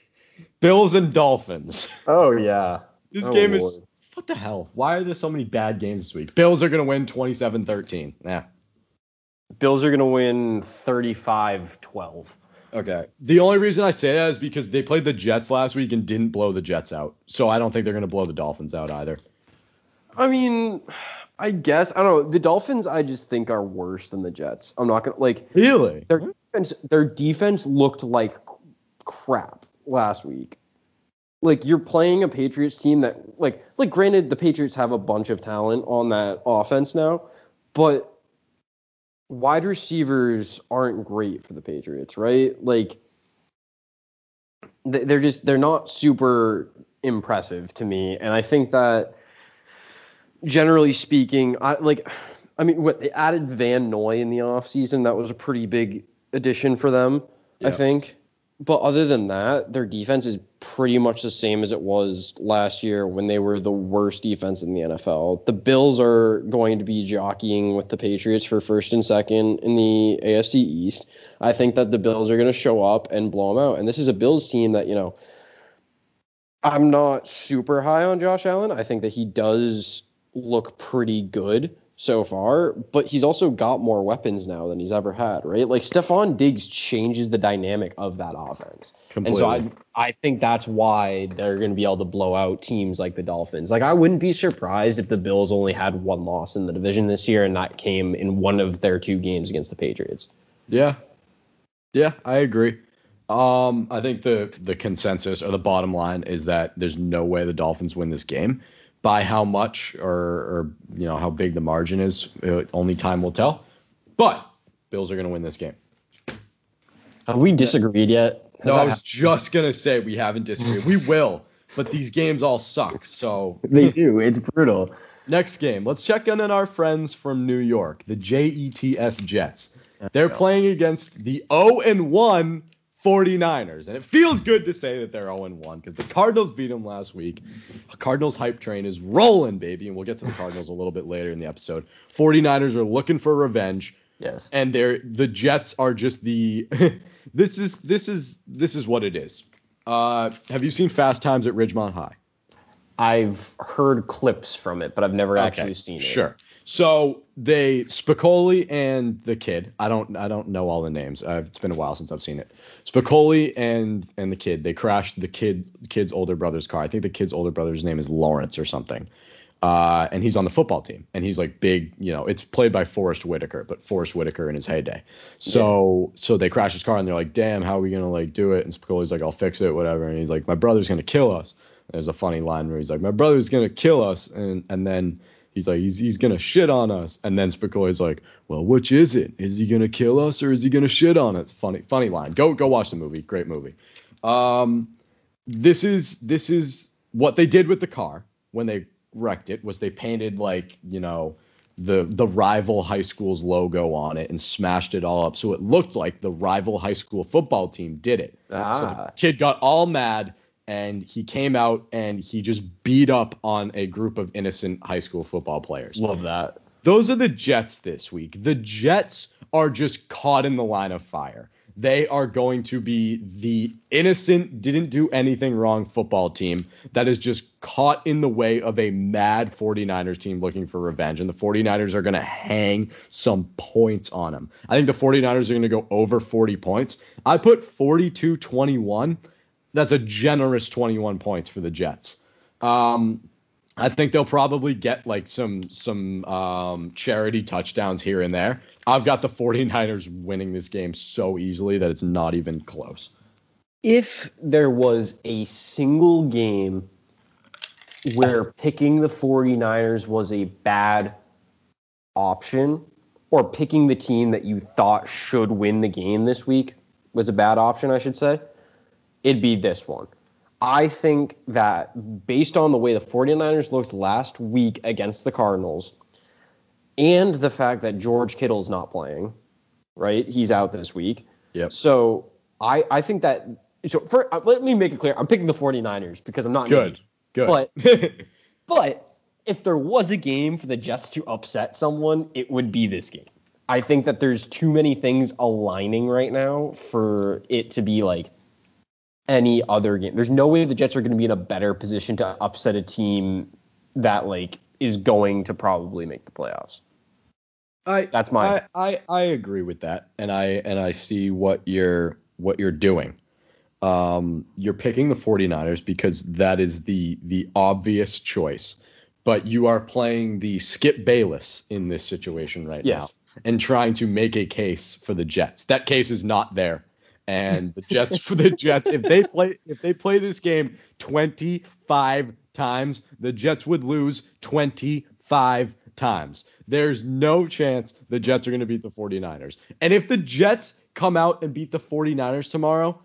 Bills and Dolphins. Oh yeah. This oh, game Lord. is what the hell? Why are there so many bad games this week? Bills are gonna win 27-13. Yeah. Bills are gonna win 35-12. Okay. The only reason I say that is because they played the Jets last week and didn't blow the Jets out. So I don't think they're gonna blow the Dolphins out either. I mean, I guess I don't know. The Dolphins I just think are worse than the Jets. I'm not gonna like Really? Their defense their defense looked like crap last week. Like you're playing a Patriots team that like like granted the Patriots have a bunch of talent on that offense now, but wide receivers aren't great for the Patriots, right? Like they're just they're not super impressive to me, and I think that generally speaking, I like. I mean, what they added Van Noy in the offseason, that was a pretty big addition for them, yeah. I think. But other than that, their defense is pretty much the same as it was last year when they were the worst defense in the NFL. The Bills are going to be jockeying with the Patriots for first and second in the AFC East. I think that the Bills are going to show up and blow them out. And this is a Bills team that, you know, I'm not super high on Josh Allen. I think that he does look pretty good so far, but he's also got more weapons now than he's ever had, right? Like Stefon Diggs changes the dynamic of that offense. Completely. And so I I think that's why they're going to be able to blow out teams like the Dolphins. Like I wouldn't be surprised if the Bills only had one loss in the division this year and that came in one of their two games against the Patriots. Yeah. Yeah, I agree. Um, I think the the consensus or the bottom line is that there's no way the Dolphins win this game by how much or, or you know how big the margin is, uh, only time will tell. But Bills are going to win this game. Have we disagreed yet? Has no, I was happened? just gonna say we haven't disagreed. we will, but these games all suck. So they do. It's brutal. Next game, let's check in on our friends from New York, the JETS Jets. They're playing against the 0 and 1 49ers. And it feels good to say that they're 0 1 because the Cardinals beat them last week. Cardinals hype train is rolling, baby. And we'll get to the Cardinals a little bit later in the episode. 49ers are looking for revenge. Yes. And they're the Jets are just the this is this is this is what it is. Uh, have you seen Fast Times at Ridgemont High? I've heard clips from it, but I've never okay, actually seen it. Sure. So they Spicoli and the kid. I don't I don't know all the names. Uh, it's been a while since I've seen it. Spicoli and and the kid. They crashed the kid kid's older brother's car. I think the kid's older brother's name is Lawrence or something. Uh, and he's on the football team, and he's like big. You know, it's played by Forest Whitaker, but Forest Whitaker in his heyday. So yeah. so they crash his car, and they're like, "Damn, how are we gonna like do it?" And Spicoli's like, "I'll fix it, whatever." And he's like, "My brother's gonna kill us." And there's a funny line where he's like, "My brother's gonna kill us," and and then He's like, he's, he's gonna shit on us, and then Spicoli's like, well, which is it? Is he gonna kill us or is he gonna shit on us? Funny, funny line. Go, go watch the movie. Great movie. Um, this is this is what they did with the car when they wrecked it. Was they painted like you know the the rival high school's logo on it and smashed it all up so it looked like the rival high school football team did it. Ah. So the ah. kid got all mad and he came out and he just beat up on a group of innocent high school football players. Love that. Those are the Jets this week. The Jets are just caught in the line of fire. they are going to be the innocent, didn't do anything wrong football team that is just caught in the way of a mad 49ers team looking for revenge. And the 49ers are going to hang some points on them. I think the 49ers are going to go over 40 points. I put 42 21. That's a generous 21 points for the Jets. Um, I think they'll probably get like some some um, charity touchdowns here and there. I've got the 49ers winning this game so easily that it's not even close. If there was a single game where picking the 49ers was a bad option or picking the team that you thought should win the game this week was a bad option, I should say, it'd be this one. I think that based on the way the 49ers looked last week against the Cardinals and the fact that George Kittle's not playing, right? He's out this week. Yep. So I, I think that so for, uh, let me make it clear. I'm picking the 49ers because I'm not good. Good. But but if there was a game for the Jets to upset someone, it would be this game. I think that there's too many things aligning right now for it to be like any other game. There's no way the Jets are going to be in a better position to upset a team that like is going to probably make the playoffs. I that's my I, I, I agree with that, and I and I see what you're what you're doing. Um, you're picking the 49ers because that is the the obvious choice, but you are playing the Skip Bayless in this situation right yes. now and trying to make a case for the Jets. That case is not there and the Jets for the Jets if they play if they play this game 25 times, the Jets would lose 25 times. There's no chance the Jets are going to beat the 49ers. And if the Jets come out and beat the 49ers tomorrow,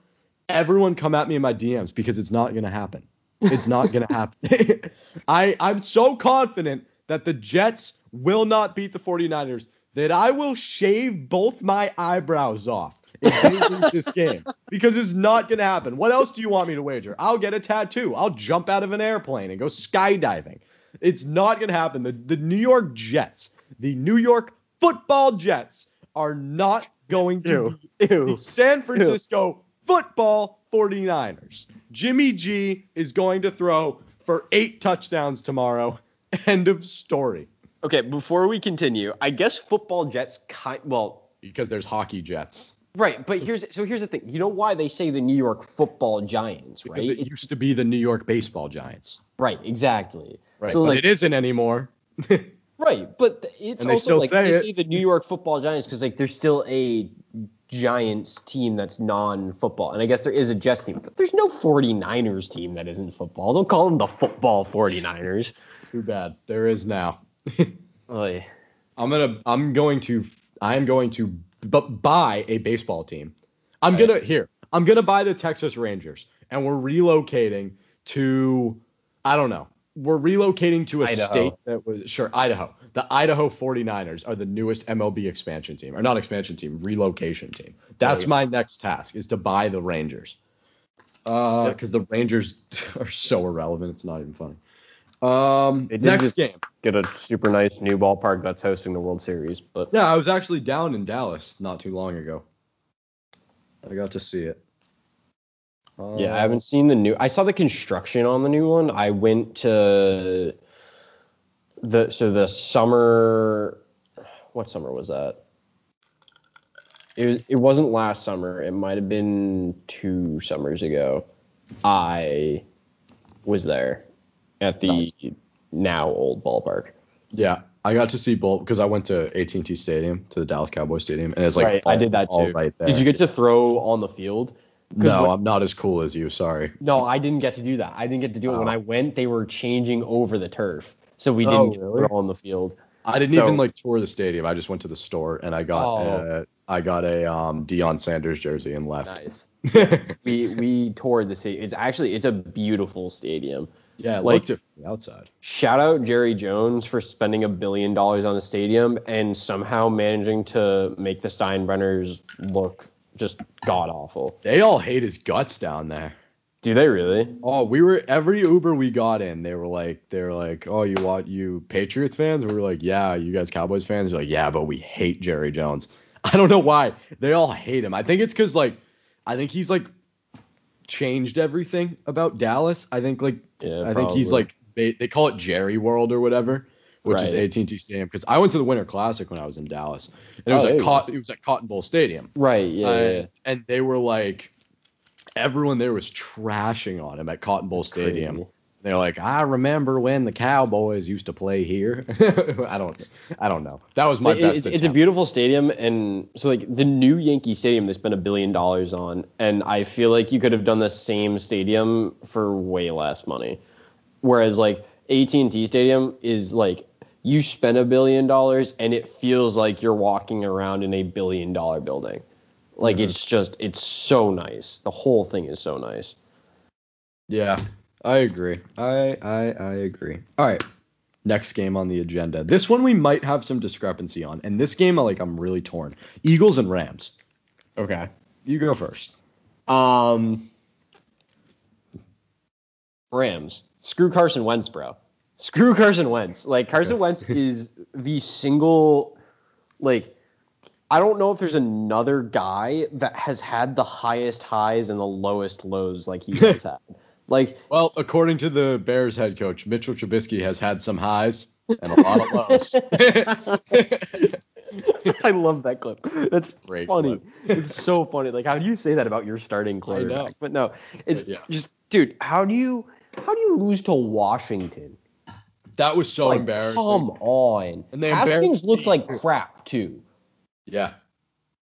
everyone come at me in my DMs because it's not going to happen. It's not going to happen. I I'm so confident that the Jets will not beat the 49ers that I will shave both my eyebrows off if they lose this game because it's not going to happen. What else do you want me to wager? I'll get a tattoo. I'll jump out of an airplane and go skydiving. It's not going to happen. The, the New York Jets, the New York football Jets, are not going to ew, ew, the San Francisco ew. football 49ers. Jimmy G is going to throw for eight touchdowns tomorrow. End of story. Okay, before we continue, I guess football Jets kind well because there's hockey Jets. Right, but here's so here's the thing. You know why they say the New York Football Giants, right? Because it, used to be the New York Baseball Giants. Right, exactly. Right, so but like, it isn't anymore. right, but it's also like say they say the New York Football Giants because like there's still a Giants team that's non-football, and I guess there is a Jets team. But there's no 49ers team that isn't football. Don't call them the football 49ers. Too bad. There is now. oh, yeah. I'm gonna. I'm going to. I'm going to but buy a baseball team. I'm right. gonna here. I'm gonna buy the Texas Rangers, and we're relocating to I don't know. We're relocating to a Idaho. state that was sure Idaho. The Idaho 49ers are the newest MLB expansion team, or not expansion team, relocation team. That's my next task is to buy the Rangers. Uh, because the Rangers are so irrelevant, it's not even funny. Um, next game. Get a super nice new ballpark that's hosting the World Series, but yeah, I was actually down in Dallas not too long ago. I got to see it. Uh, yeah, I haven't seen the new. I saw the construction on the new one. I went to the so the summer. What summer was that? It it wasn't last summer. It might have been two summers ago. I was there at the nice. now old ballpark. Yeah, I got to see both because I went to AT&T Stadium to the Dallas Cowboys Stadium, and it's like right, all, I did that too. Right. Did you get to throw on the field? No, when, I'm not as cool as you. Sorry. No, I didn't get to do that. I didn't get to do it when I went. They were changing over the turf, so we didn't oh, get to throw on the field. I didn't so, even like tour the stadium. I just went to the store and I got oh. uh, I got a um, Deion Sanders jersey and left. Nice. we we toured the stadium. It's actually it's a beautiful stadium. Yeah, it like, looked from the outside. Shout out Jerry Jones for spending a billion dollars on the stadium and somehow managing to make the Steinbrenners look just god awful. They all hate his guts down there. Do they really? Oh, we were every Uber we got in, they were like, they were like, oh, you want you Patriots fans? We were like, yeah. You guys Cowboys fans? They're like, yeah, but we hate Jerry Jones. I don't know why they all hate him. I think it's because like I think he's like changed everything about Dallas. I think like Yeah, I think he's like they, they call it Jerry World or whatever, which is Right. AT&T Stadium. Because I went to the Winter Classic when I was in Dallas, and it was Oh, at Cot- it was at Cotton Bowl Stadium. Right. Yeah. yeah, and, yeah. and they were like, everyone there was trashing on him at Cotton Bowl Stadium. Crazy. They're like, I remember when the Cowboys used to play here. I don't, I don't know. That was my It- best. it's, it's a beautiful stadium, and so like the new Yankee Stadium, they spent a billion dollars on, and I feel like you could have done the same stadium for way less money. Whereas like AT&T Stadium is like you spend a billion dollars, and it feels like you're walking around in a billion dollar building. Like Mm-hmm. it's just it's so nice. The whole thing is so nice. Yeah, I agree. I, I, I agree. All right. Next game on the agenda. This one we might have some discrepancy on, and this game, like, I'm really torn. Eagles and Rams. Okay. You go first. Um, Rams. Screw Carson Wentz, bro. Screw Carson Wentz. Like Carson Wentz is the single, like, I don't know if there's another guy that has had the highest highs and the lowest lows like he has had. Like, Well, according to the Bears head coach, Mitchell Trubisky has had some highs and a lot of lows. I love that clip. That's Great funny. clip. it's so funny. Like, how do you say that about your starting quarterback? But no, it's yeah. just, dude. How do you how do you lose to Washington? that was so like, embarrassing. Come on. And they Haskins looked like crap too. Yeah.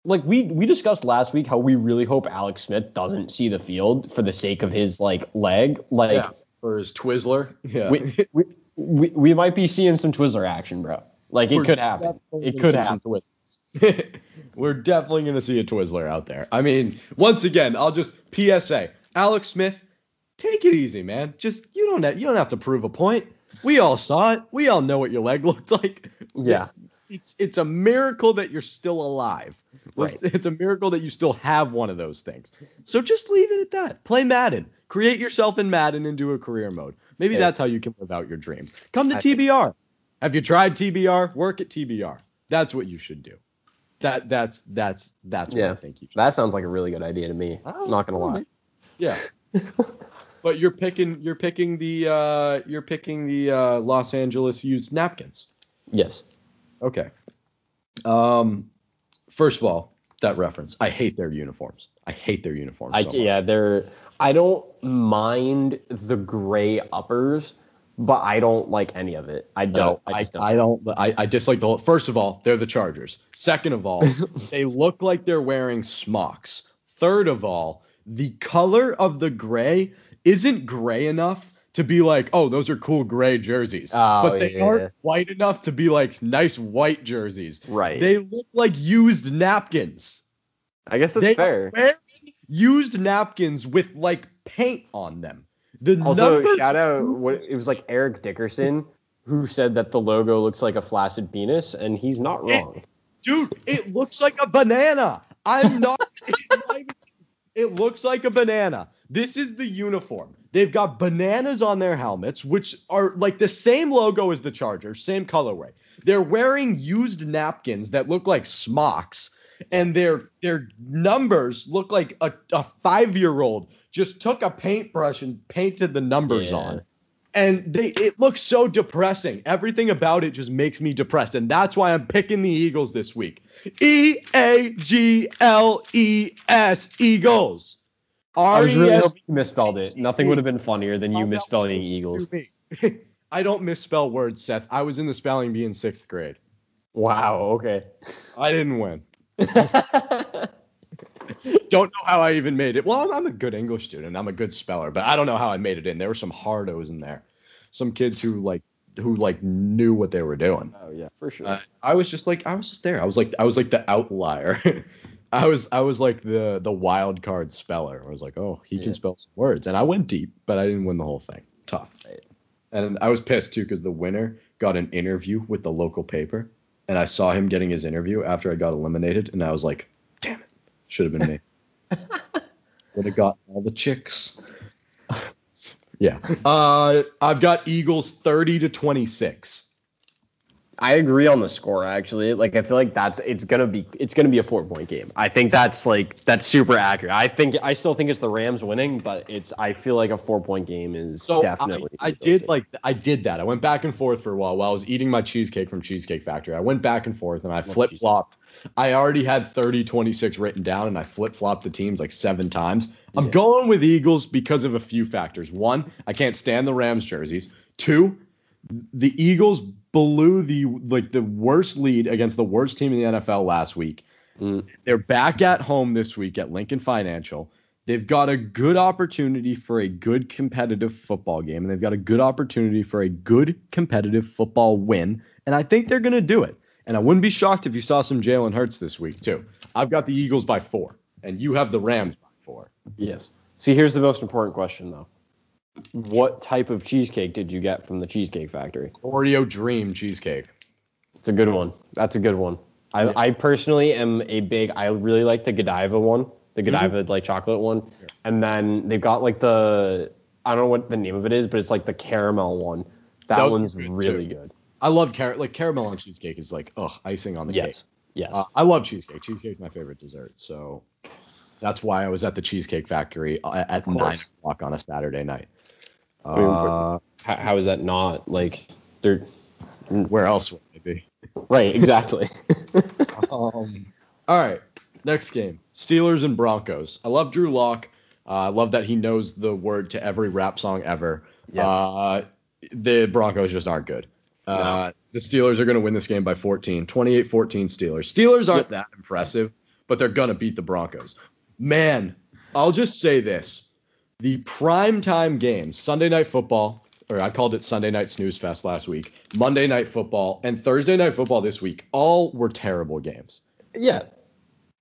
Like we we discussed last week how we really hope Alex Smith doesn't see the field for the sake of his like leg. Like yeah. For his Twizzler. Yeah. we, we, we we might be seeing some Twizzler action, bro. Like it We're could happen. It could happen. We're definitely going to see a Twizzler out there. I mean, once again, I'll just PSA. Alex Smith, take it easy, man. Just you don't have, you don't have to prove a point. We all saw it. We all know what your leg looked like. Yeah. It's it's a miracle that you're still alive. Right. It's a miracle that you still have one of those things. So just leave it at that. Play Madden. Create yourself in Madden and do a career mode. Maybe Yeah. that's how you can live out your dream. Come to I- TBR. Have you tried TBR? Work at TBR. That's what you should do. That that's that's that's what Yeah. I think you should. That sounds like a really good idea to me. I don't gonna lie. Yeah. but you're picking you're picking the uh you're picking the uh Los Angeles used napkins. Yes. Okay. Um, first of all, that reference. I hate their uniforms. I hate their uniforms. I so yeah, they're I don't mind the gray uppers, but I don't like any of it. I don't. I, just don't. I don't. I, I dislike the whole. First of all, they're the Chargers. Second of all, they look like they're wearing smocks. Third of all, the color of the gray isn't gray enough to be like, oh, those are cool gray jerseys. Oh, but they yeah. aren't white enough to be like nice white jerseys. right. They look like used napkins. I guess that's they fair. used napkins with like paint on them. The Also, shout out what it was like Eric Dickerson who said that the logo looks like a flaccid penis, and he's not It- wrong. dude, it looks like a banana. I'm not. even- it looks like a banana. This is the uniform. They've got bananas on their helmets, which are like the same logo as the Chargers, same colorway. They're wearing used napkins that look like smocks, and their their numbers look like a, a five year old just took a paintbrush and painted the numbers Yeah. on and they it looks so depressing. Everything about it just makes me depressed, and that's why I'm picking the Eagles this week. E A G L E S Eagles. I was really hoping you misspelled it. Nothing would have been funnier than you Oh, misspelling Eagles. I don't misspell words, Seth. I was in the spelling bee in sixth grade. Wow. Okay. I didn't win. Don't know how I even made it. Well, I'm, I'm a good English student. I'm a good speller, but I don't know how I made it in. There were some hardos in there, some kids who like who like knew what they were doing. oh yeah, for sure. Uh, I was just like I was just there. I was like I was like the outlier. I was I was like the the wild card speller. I was like, oh, he Yeah. can spell some words, and I went deep, but I didn't win the whole thing. Tough. Right. And I was pissed too because the winner got an interview with the local paper, and I saw him getting his interview after I got eliminated, and I was like, damn it, should have been me. Would have got all the chicks. Yeah. Uh, I've got Eagles 30 to 26. I agree on the score actually. Like I feel like that's it's gonna be it's gonna be a four point game. I think that's like that's super accurate. I think I still think it's the Rams winning, but it's I feel like a four point game is so definitely. I, I did like I did that. I went back and forth for a while while I was eating my cheesecake from Cheesecake Factory. I went back and forth and I flip flopped. I already had 30 26 written down and I flip flopped the teams like seven times. I'm yeah. going with Eagles because of a few factors. One, I can't stand the Rams jerseys. Two, the Eagles blew the like the worst lead against the worst team in the NFL last week. Mm. They're back at home this week at Lincoln Financial. They've got a good opportunity for a good competitive football game, and they've got a good opportunity for a good competitive football win. And I think they're going to do it. And I wouldn't be shocked if you saw some Jalen Hurts this week, too. I've got the Eagles by four, and you have the Rams by four. Yes. See, here's the most important question, though what type of cheesecake did you get from the Cheesecake Factory? Oreo Dream cheesecake. It's a good one. That's a good one. I, yeah. I personally am a big. I really like the Godiva one, the mm-hmm. Godiva mm-hmm. like chocolate one, yeah. and then they've got like the I don't know what the name of it is, but it's like the caramel one. That, that one's good really too. good. I love car like caramel on cheesecake is like ugh icing on the yes. cake. Yes. Uh, I love cheesecake. Cheesecake's my favorite dessert. So that's why I was at the Cheesecake Factory uh, at nine o'clock on a Saturday night. Uh, how, how is that not like they're where else would they be? Right, exactly. um, all right, next game: Steelers and Broncos. I love Drew Lock. Uh, I love that he knows the word to every rap song ever. Yeah. Uh, the Broncos just aren't good. Uh, no. The Steelers are going to win this game by 14, 28-14 Steelers. Steelers aren't yep. that impressive, but they're going to beat the Broncos. Man, I'll just say this the prime time games, Sunday night football, or I called it Sunday night snooze fest last week, Monday night football, and Thursday night football this week, all were terrible games. Yeah.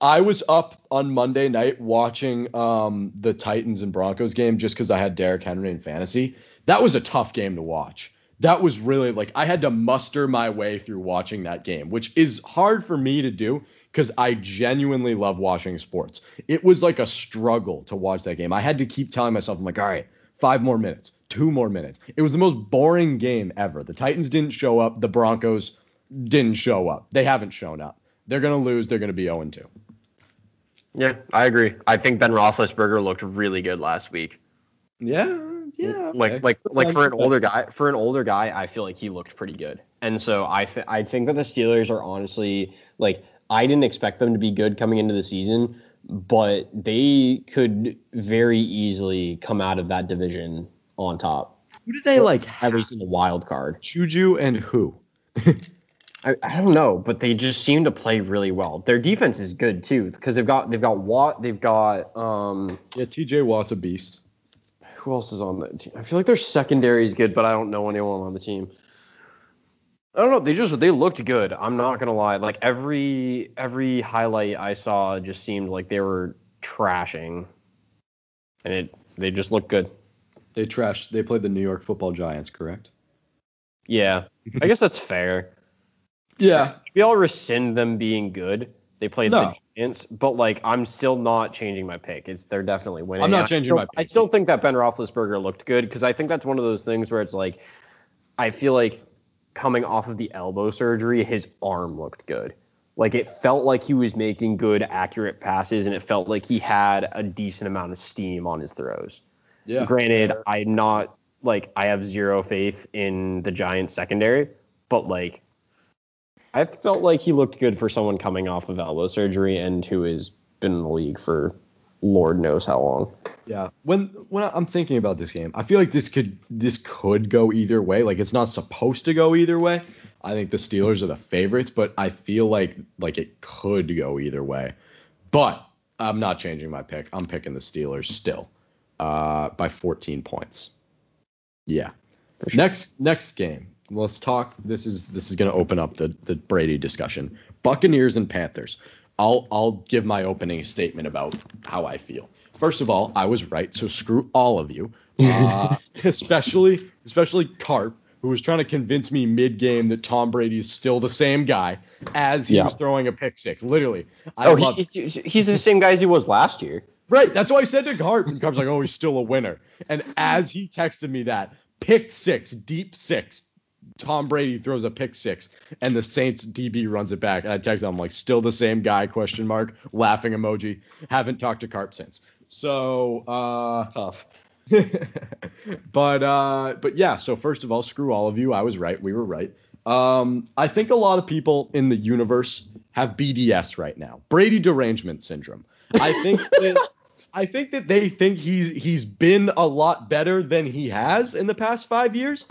I was up on Monday night watching um, the Titans and Broncos game just because I had Derrick Henry in fantasy. That was a tough game to watch. That was really like I had to muster my way through watching that game, which is hard for me to do because I genuinely love watching sports. It was like a struggle to watch that game. I had to keep telling myself, I'm like, all right, five more minutes, two more minutes. It was the most boring game ever. The Titans didn't show up. The Broncos didn't show up. They haven't shown up. They're going to lose. They're going to be 0 2. Yeah, I agree. I think Ben Roethlisberger looked really good last week. Yeah, yeah. Okay. Like like like for an older guy, for an older guy, I feel like he looked pretty good. And so I th- I think that the Steelers are honestly like I didn't expect them to be good coming into the season, but they could very easily come out of that division on top. Who did they like? At least in the wild card. Juju and who? I, I don't know, but they just seem to play really well. Their defense is good too because they've got they've got Watt, they've got um yeah T.J. Watt's a beast. Who else is on that team? I feel like their secondary is good, but I don't know anyone on the team. I don't know. They just they looked good. I'm not gonna lie. Like every every highlight I saw just seemed like they were trashing, and it they just looked good. They trashed. They played the New York Football Giants, correct? Yeah, I guess that's fair. Yeah, we all rescind them being good. They played no. the Giants, but like I'm still not changing my pick. It's they're definitely winning. I'm not changing still, my pick. I still think that Ben Roethlisberger looked good because I think that's one of those things where it's like I feel like coming off of the elbow surgery, his arm looked good. Like it felt like he was making good, accurate passes, and it felt like he had a decent amount of steam on his throws. Yeah. Granted, I'm not like I have zero faith in the Giants secondary, but like I felt like he looked good for someone coming off of elbow surgery and who has been in the league for Lord knows how long. Yeah. When when I'm thinking about this game, I feel like this could this could go either way. Like it's not supposed to go either way. I think the Steelers are the favorites, but I feel like like it could go either way. But I'm not changing my pick. I'm picking the Steelers still. Uh, by 14 points. Yeah. Sure. Next next game. Let's talk. This is this is going to open up the the Brady discussion. Buccaneers and Panthers. I'll I'll give my opening statement about how I feel. First of all, I was right, so screw all of you, uh, especially especially Carp, who was trying to convince me mid-game that Tom Brady is still the same guy as he yeah. was throwing a pick six. Literally, I oh, he, he's the same guy as he was last year. Right, that's why I said to Carp, and Carp's like, "Oh, he's still a winner." And as he texted me that pick six, deep six, Tom Brady throws a pick six and the Saints DB runs it back. And I text him, I'm like, still the same guy, question mark, laughing emoji. Haven't talked to Carp since. So uh Tough. but uh but yeah, so first of all, screw all of you. I was right. We were right. Um, I think a lot of people in the universe have BDS right now, Brady derangement syndrome. I think that, I think that they think he's he's been a lot better than he has in the past five years,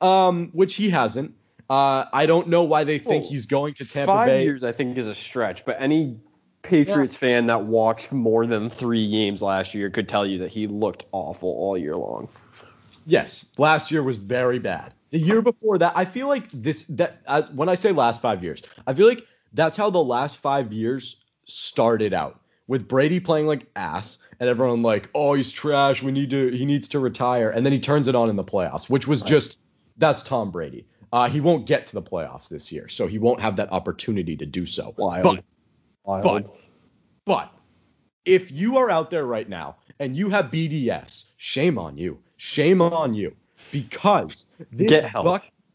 um, which he hasn't. Uh, I don't know why they think he's going to Tampa Five Bay. years, I think, is a stretch, but any Patriots fan that watched more than three games last year could tell you that he looked awful all year long. Yes, last year was very bad. The year before that, I feel like this that uh, when I say last five years, I feel like that's how the last five years started out with Brady playing like ass and everyone like, oh, he's trash. We need to he needs to retire, and then he turns it on in the playoffs, which was just that's Tom Brady. Uh, he won't get to the playoffs this year, so he won't have that opportunity to do so. Wild. But Wild. but but if you are out there right now and you have BDS, shame on you. Shame on you. Because this Get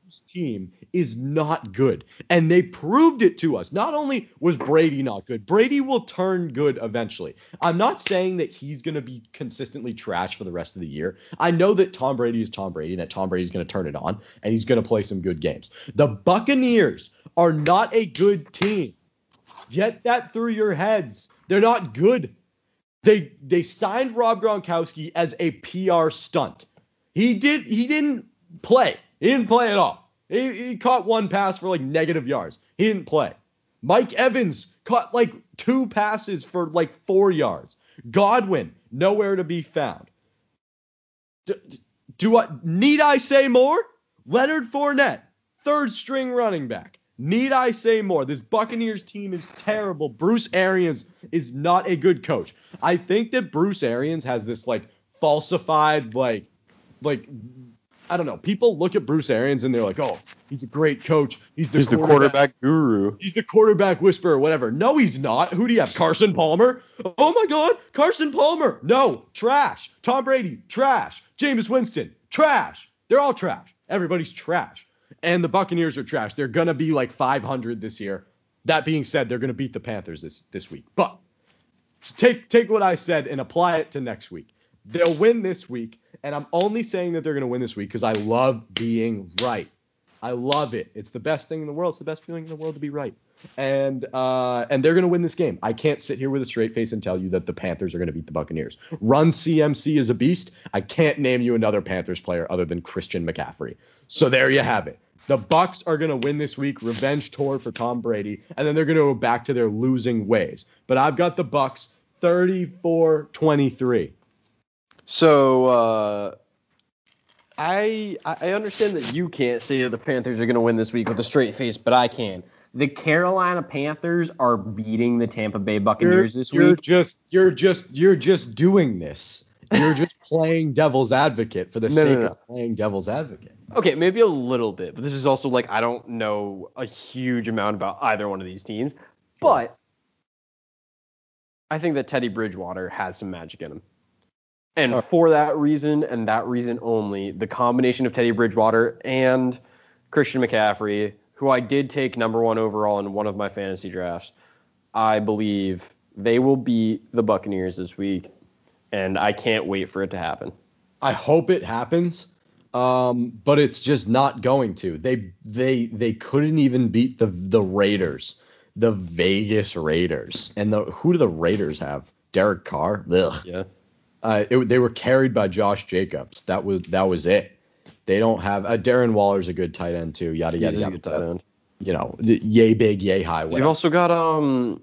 Buccaneers team is not good. And they proved it to us. Not only was Brady not good, Brady will turn good eventually. I'm not saying that he's going to be consistently trash for the rest of the year. I know that Tom Brady is Tom Brady and that Tom Brady's going to turn it on and he's going to play some good games. The Buccaneers are not a good team. Get that through your heads. They're not good. They they signed Rob Gronkowski as a PR stunt. He did he didn't play. He didn't play at all. He, he caught one pass for like negative yards. He didn't play. Mike Evans caught like two passes for like four yards. Godwin nowhere to be found. D- d- do I need I say more? Leonard Fournette, third string running back. Need I say more? This Buccaneers team is terrible. Bruce Arians is not a good coach. I think that Bruce Arians has this like falsified like like I don't know. People look at Bruce Arians and they're like, "Oh, he's a great coach. He's the, He's the quarterback guru. He's the quarterback whisperer, whatever. No, he's not. Who do you have? Carson Palmer? Oh my God, Carson Palmer. No, trash. Tom Brady, trash. Jameis Winston, trash. They're all trash. Everybody's trash. And the Buccaneers are trash. They're gonna be like 500 this year. That being said, they're gonna beat the Panthers this this week. But take take what I said and apply it to next week. They'll win this week, and I'm only saying that they're gonna win this week because I love being right. I love it. It's the best thing in the world. It's the best feeling in the world to be right. And uh, and they're gonna win this game. I can't sit here with a straight face and tell you that the Panthers are gonna beat the Buccaneers. Run CMC is a beast. I can't name you another Panthers player other than Christian McCaffrey. So there you have it. The Bucks are gonna win this week. Revenge tour for Tom Brady, and then they're gonna go back to their losing ways. But I've got the Bucks 34-23. So uh, I I understand that you can't say that the Panthers are going to win this week with a straight face, but I can. The Carolina Panthers are beating the Tampa Bay Buccaneers this you're week. just you're just you're just doing this. You're just playing devil's advocate for the No, sake no, no. of playing devil's advocate. Okay, maybe a little bit, but this is also like I don't know a huge amount about either one of these teams, but I think that Teddy Bridgewater has some magic in him. And Oh. for that reason and that reason only, the combination of Teddy Bridgewater and Christian McCaffrey, who I did take number one overall in one of my fantasy drafts, I believe they will beat the Buccaneers this week, and I can't wait for it to happen. I hope it happens, um, but it's just not going to. They they they couldn't even beat the the Raiders, the Vegas Raiders, and the who do the Raiders have? Derek Carr. Ugh. Yeah. Uh, it, they were carried by Josh Jacobs. That was that was it. They don't have uh, Darren Waller's a good tight end too. Yada yada yada. tight end. You know, yay big, yay high. You've also got um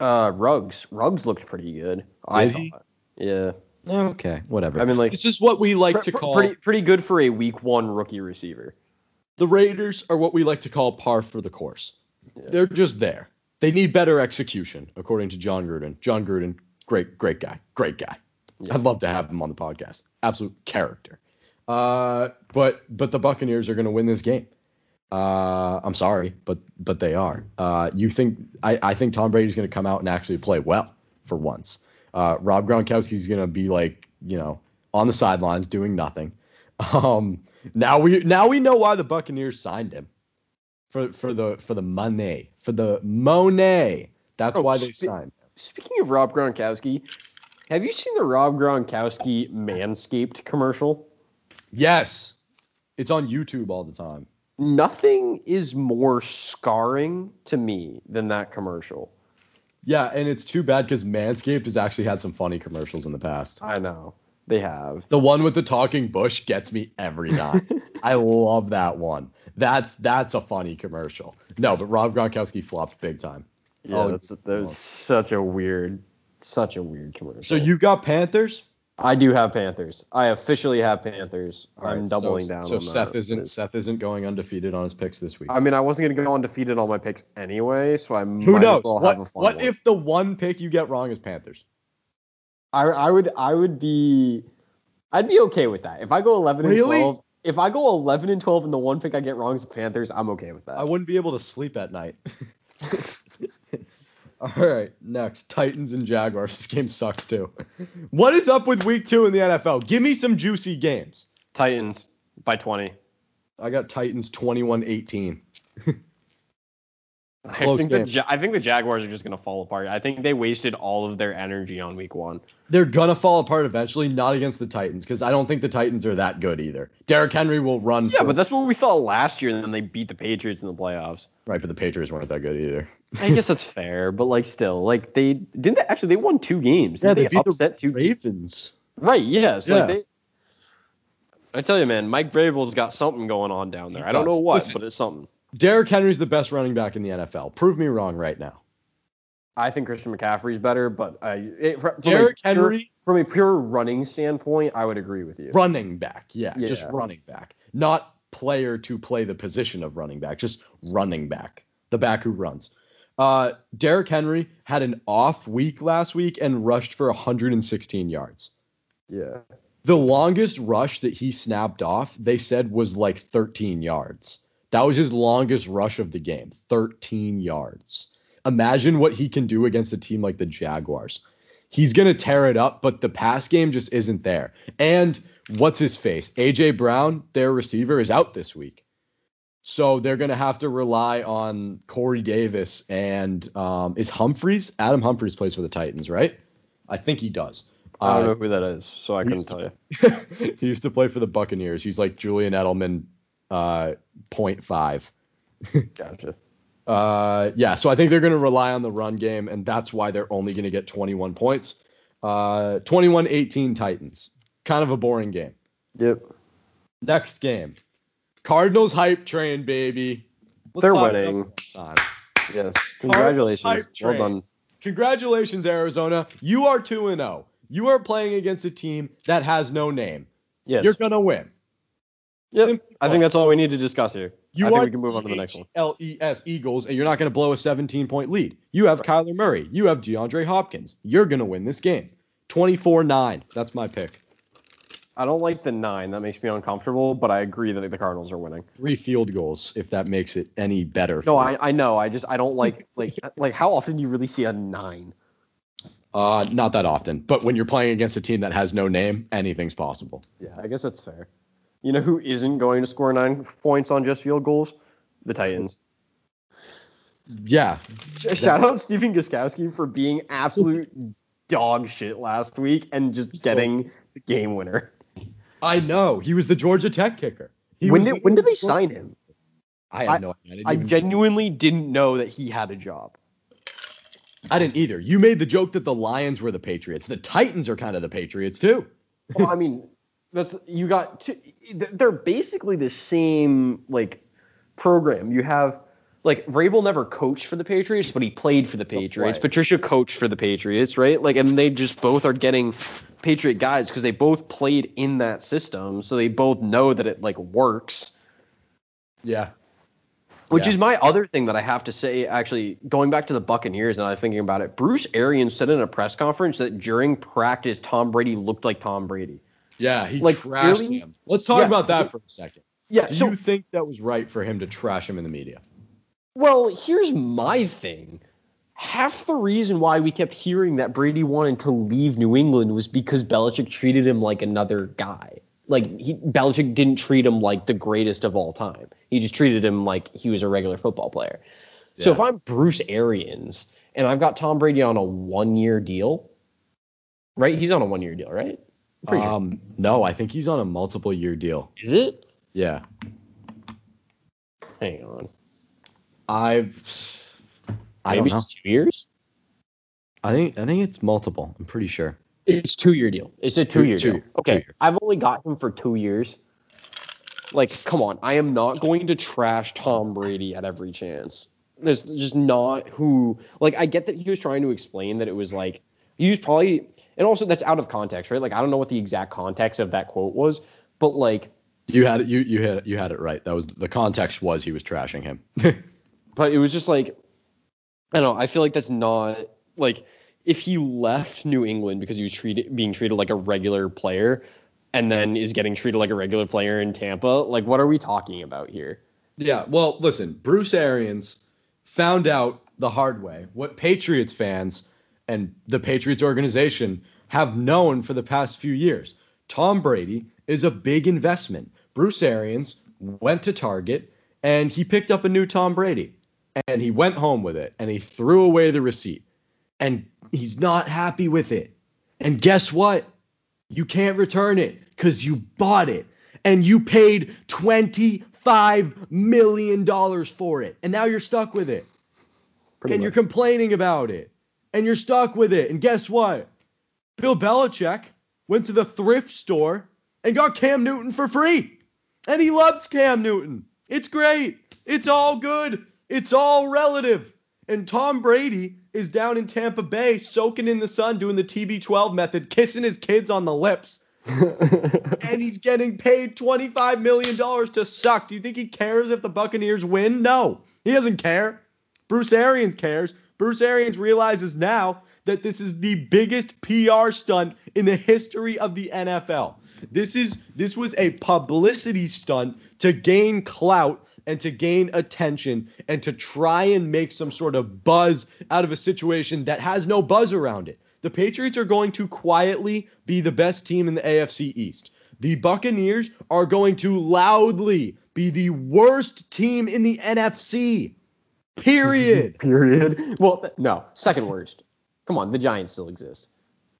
uh Ruggs. Ruggs looked pretty good. I Did he? thought. Yeah. Okay, whatever. I mean like this is what we like pr- to call pretty pretty good for a week one rookie receiver. the Raiders are what we like to call par for the course. Yeah. They're just there. They need better execution, according to Jon Gruden. Jon Gruden, great, great guy, great guy. Yeah. I'd love to have him on the podcast. Absolute character. Uh, but but the Buccaneers are going to win this game. Uh, I'm sorry, but but they are. Uh, you think I, I think Tom Brady's going to come out and actually play well for once. Uh, Rob Gronkowski's going to be like you know on the sidelines doing nothing. Um, now we now we know why the Buccaneers signed him for for the for the money for the Monet. That's Oh, why they spe- signed. Speaking of Rob Gronkowski, have you seen the Rob Gronkowski Manscaped commercial? Yes, it's on YouTube all the time. Nothing is more scarring to me than that commercial. Yeah, and it's too bad because Manscaped has actually had some funny commercials in the past. I know they have. The one with the talking bush gets me every time. I love that one. That's that's a funny commercial. No, but Rob Gronkowski flopped big time. Yeah, Oh, that's that was such a weird, such a weird commercial. So you got Panthers? I do have Panthers. I officially have Panthers. I'm Alright, doubling so, down. So on Seth isn't Seth isn't going undefeated on his picks this week. I mean, I wasn't gonna go undefeated on my picks anyway, so I Who might knows? as well what have a fun what if the one pick you get wrong is Panthers? I I would I would be I'd be okay with that. If I go 11 and 12, if I go 11 and 12 and the one pick I get wrong is Panthers, I'm okay with that. I wouldn't be able to sleep at night. All right, next Titans and Jaguars. This game sucks too. What is up with Week Two in the NFL? Give me some juicy games. Titans by 20. I got Titans 21-18. I think game. the I think the Jaguars are just gonna fall apart. I think they wasted all of their energy on week one. They're gonna fall apart eventually, not against the Titans, because I don't think the Titans are that good either. Derrick Henry will run. Yeah, for- but that's what we thought last year, and then they beat the Patriots in the playoffs. right, but the Patriots weren't that good either. I guess that's fair, but like still, like they didn't they, actually they won two games. Yeah, Didn't they beat the upset two Ravens. Right, yes. Yeah. Like they I tell you, man, Mike Vrabel's got something going on down there. He I don't know what, Listen. but it's something. Derrick Henry's the best running back in the NFL. Prove me wrong right now. I think Christian McCaffrey's better, but I it, from, Derrick a pure, Henry, from a pure running standpoint, I would agree with you. running back. Yeah, just running back. Not player to play the position of running back, just running back. The back who runs. Uh, Derrick Henry had an off week last week and rushed for 116 yards. Yeah. The longest rush that he snapped off, they said was like 13 yards. That was his longest rush of the game, 13 yards. Imagine what he can do against a team like the Jaguars. He's going to tear it up, but the pass game just isn't there. And what's his face? AJ Brown, their receiver, is out this week. So they're going to have to rely on Corey Davis and um, is Humphries? Adam Humphries plays for the Titans, right? I think he does. I don't Uh, know who that is, so I couldn't tell you. he used to play for the Buccaneers. He's like Julian Edelman, uh, 0.5. Gotcha. Uh, yeah, so I think they're going to rely on the run game, and that's why they're only going to get 21 points. Uh, 21-18 Titans. Kind of a boring game. Yep. Next game. Cardinals hype train, baby. Let's They're winning. Yes. Congratulations. Well done. Congratulations, Arizona. You are 2 and 0. You are playing against a team that has no name. Yes. You're going to win. Yep. I think that's all we need to discuss here. You I think are we can move on to the next one. L-E-S Eagles, and you're not going to blow a 17 point lead. You have Kyler Murray. You have DeAndre Hopkins. You're going to win this game. 24-9. That's my pick. I don't like the nine. That makes me uncomfortable, but I agree that the Cardinals are winning. Three field goals, if that makes it any better. No. I, I know. I just I don't like like like how often do you really see a nine? Uh, not that often. But when you're playing against a team that has no name, anything's possible. Yeah, I guess that's fair. You know who isn't going to score nine points on just field goals? The Titans. Yeah. Shout out Stephen Gostkowski for being absolute dog shit last week and just getting the game winner. I know. He was the Georgia Tech kicker. He when did when did they sign him? I have no idea. I I genuinely didn't know that he had a job. I didn't either. You made the joke that the Lions were the Patriots. The Titans are kind of the Patriots too. Well, I mean, that's you got two, they're basically the same like program. You have like Vrabel never coached for the Patriots, but he played for the Patriots. Patricia coached for the Patriots, right? Like, and they just both are getting Patriot guys because they both played in that system, so they both know that it like works. Yeah. Which Yeah. is my other thing that I have to say, actually, going back to the Buccaneers and I was thinking about it. Bruce Arians said in a press conference that during practice, Tom Brady looked like Tom Brady. Yeah, he Like, trashed really? him. Let's talk Yeah. about that for a second. Yeah. Do so, you think that was right for him to trash him in the media? Well, here's my thing. Half the reason why we kept hearing that Brady wanted to leave New England was because Belichick treated him like another guy. like he, Belichick didn't treat him like the greatest of all time. He just treated him like he was a regular football player. So if I'm Bruce Arians and I've got Tom Brady on a one year deal, right? He's on a one year deal, right? Pretty sure. Um, no, I think he's on a multiple year deal. Is it? Yeah, Hang on. I've. I Maybe don't know. it's two years. I think I think it's multiple. I'm pretty sure. It's two year deal. It's a Two- two year two- deal. two Okay. year. I've only got him for two years. Like, come on. I am not going to trash Tom Brady at every chance. There's just not who like I get that he was trying to explain that it was like he was probably and also that's out of context, right? Like I don't know what the exact context of that quote was, but like You had it. You you had you had it right. That was the context was he was trashing him. but it was just like I don't know. I feel like that's not like if he left New England because he was treated being treated like a regular player and then is getting treated like a regular player in Tampa, like what are we talking about here? Yeah, well, listen, Bruce Arians found out the hard way what Patriots fans and the Patriots organization have known for the past few years. Tom Brady is a big investment. Bruce Arians went to Target and he picked up a new Tom Brady and he went home with it and he threw away the receipt and he's not happy with it. And guess what? You can't return it because you bought it and you paid $25 million for it. And now you're stuck with it. Pretty and much. you're complaining about it. And you're stuck with it. And guess what? Bill Belichick went to the thrift store and got Cam Newton for free. And he loves Cam Newton. It's great. It's all good. It's all relative. And Tom Brady is down in Tampa Bay soaking in the sun doing the TB12 method, kissing his kids on the lips. and he's getting paid $25 million to suck. Do you think he cares if the Buccaneers win? No, he doesn't care. Bruce Arians cares. Bruce Arians realizes now that this is the biggest PR stunt in the history of the NFL. This is this was a publicity stunt to gain clout and to gain attention and to try and make some sort of buzz out of a situation that has no buzz around it. The Patriots are going to quietly be the best team in the AFC East. The Buccaneers are going to loudly be the worst team in the NFC. Period. Period. Well, no, second worst. Come on, the Giants still exist.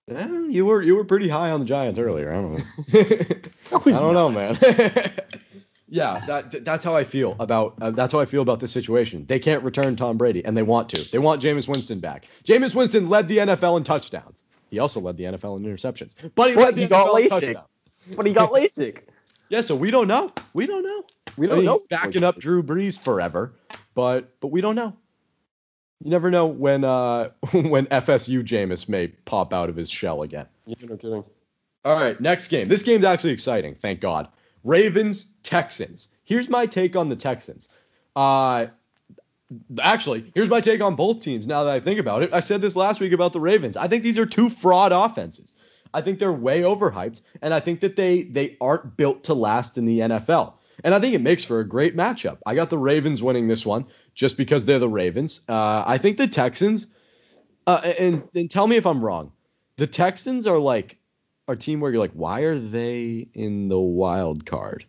Eh, you were you were pretty high on the Giants earlier. I don't know. I don't know, man. yeah, that that's how I feel about uh, that's how I feel about this situation. They can't return Tom Brady, and they want to. They want Jameis Winston back. Jameis Winston led the NFL in touchdowns. He also led the NFL in interceptions, but he But led the he got NFL in LASIK. touchdowns. But he got LASIK. Yeah, so we don't know. We don't know. We don't mean, know. He's backing up Drew Brees forever, but but we don't know. You never know when uh when FSU Jameis may pop out of his shell again. Yeah, no kidding. All right, next game. This game's actually exciting, thank God. Ravens Texans. Here's my take on the Texans. Uh actually, here's my take on both teams now that I think about it. I said this last week about the Ravens. I think these are two fraud offenses. I think they're way overhyped and I think that they they aren't built to last in the NFL. And I think it makes for a great matchup. I got the Ravens winning this one just because they're the Ravens. Uh, I think the Texans uh, and, and tell me if I'm wrong. The Texans are like our team where you're like, why are they in the wild card?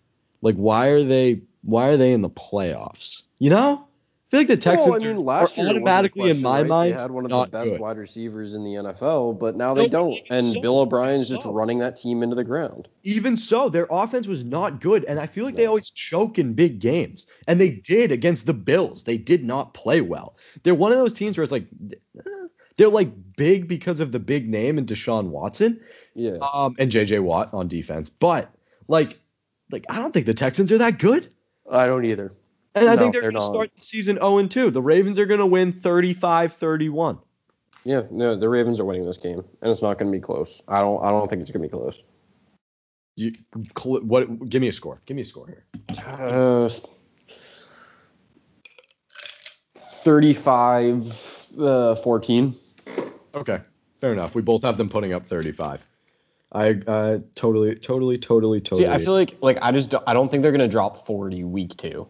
Like, why are they why are they in the playoffs? You know, I feel like the Texans Well, I mean, are- last are year it wasn't automatically in my right? mind they had one of not the best good. wide receivers in the NFL, but now they No, don't, and so, Bill O'Brien's even just running that team into the ground. Even so, their offense was not good, and I feel like they always choke in big games, and they did against the Bills. They did not play well. They're one of those teams where it's like eh, they're like big because of the big name and Deshaun Watson, Yeah, um, and J.J. Watt on defense, but like, like I don't think the Texans are that good. I don't either. And I No, think they're, they're going to start the season 0 and 2. The Ravens are going to win 35-31. Yeah, no, the Ravens are winning this game, and it's not going to be close. I don't, I don't think it's going to be close. You cl- what give me a score. Give me a score here. Uh, 35 uh, 14. Okay. Fair enough. We both have them putting up 35. I uh totally totally totally totally See, I feel like like I just don't, I don't think they're gonna drop 40 week two.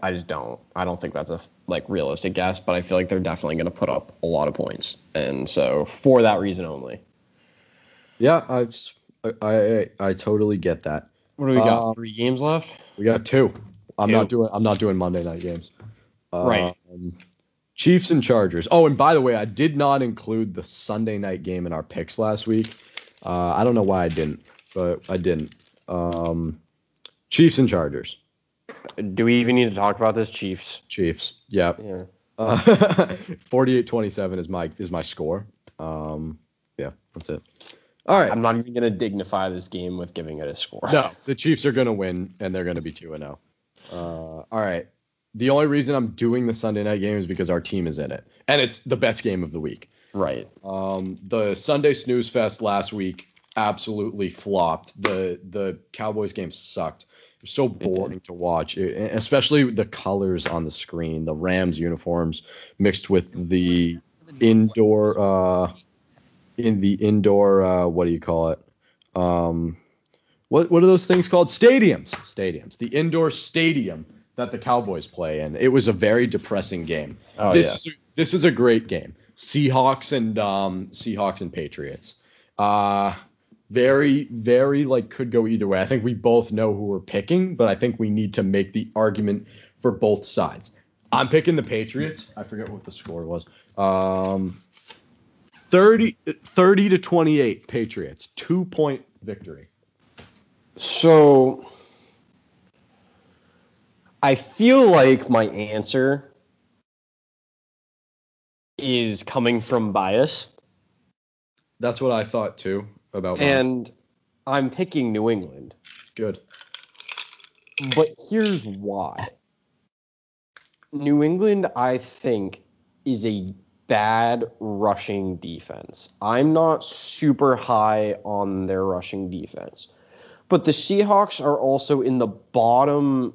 I just don't. I don't think that's a like realistic guess, but I feel like they're definitely gonna put up a lot of points, and so for that reason only. Yeah, I I I, I totally get that. What do we got? Uh, Three games left. We got two. I'm Two. not doing. I'm not doing Monday night games. Right. Um, Chiefs and Chargers. Oh, and by the way, I did not include the Sunday night game in our picks last week. Uh, I don't know why I didn't, but I didn't. Um, Chiefs and Chargers. Do we even need to talk about this, Chiefs? Chiefs. Yeah. Yeah. Uh, 48-27 is my is my score. Um, yeah, that's it. All right. I'm not even gonna dignify this game with giving it a score. No, the Chiefs are going to win, and they're going to be 2 and 0. Uh, all right. The only reason I'm doing the Sunday night game is because our team is in it, and it's the best game of the week. Right. Um, the Sunday snooze fest last week absolutely flopped. The the Cowboys game sucked. It was so boring to watch, It- especially the colors on the screen. The Rams uniforms mixed with the indoor uh, in the indoor uh, what do you call it? Um, what what are those things called? Stadiums. Stadiums. The indoor stadium that the Cowboys play in. It was a very depressing game. Oh, this yeah. is a, this is a great game. Seahawks and um, Seahawks and Patriots. Uh very very like could go either way. I think we both know who we're picking, but I think we need to make the argument for both sides. I'm picking the Patriots. I forget what the score was. Um 30 30 to 28 Patriots. 2 point victory. So I feel like my answer is coming from bias, That's what I thought too about mine. and I'm picking New England. good. But here's why. New England, I think, is a bad rushing defense. I'm not super high on their rushing defense. But the Seahawks are also in the bottom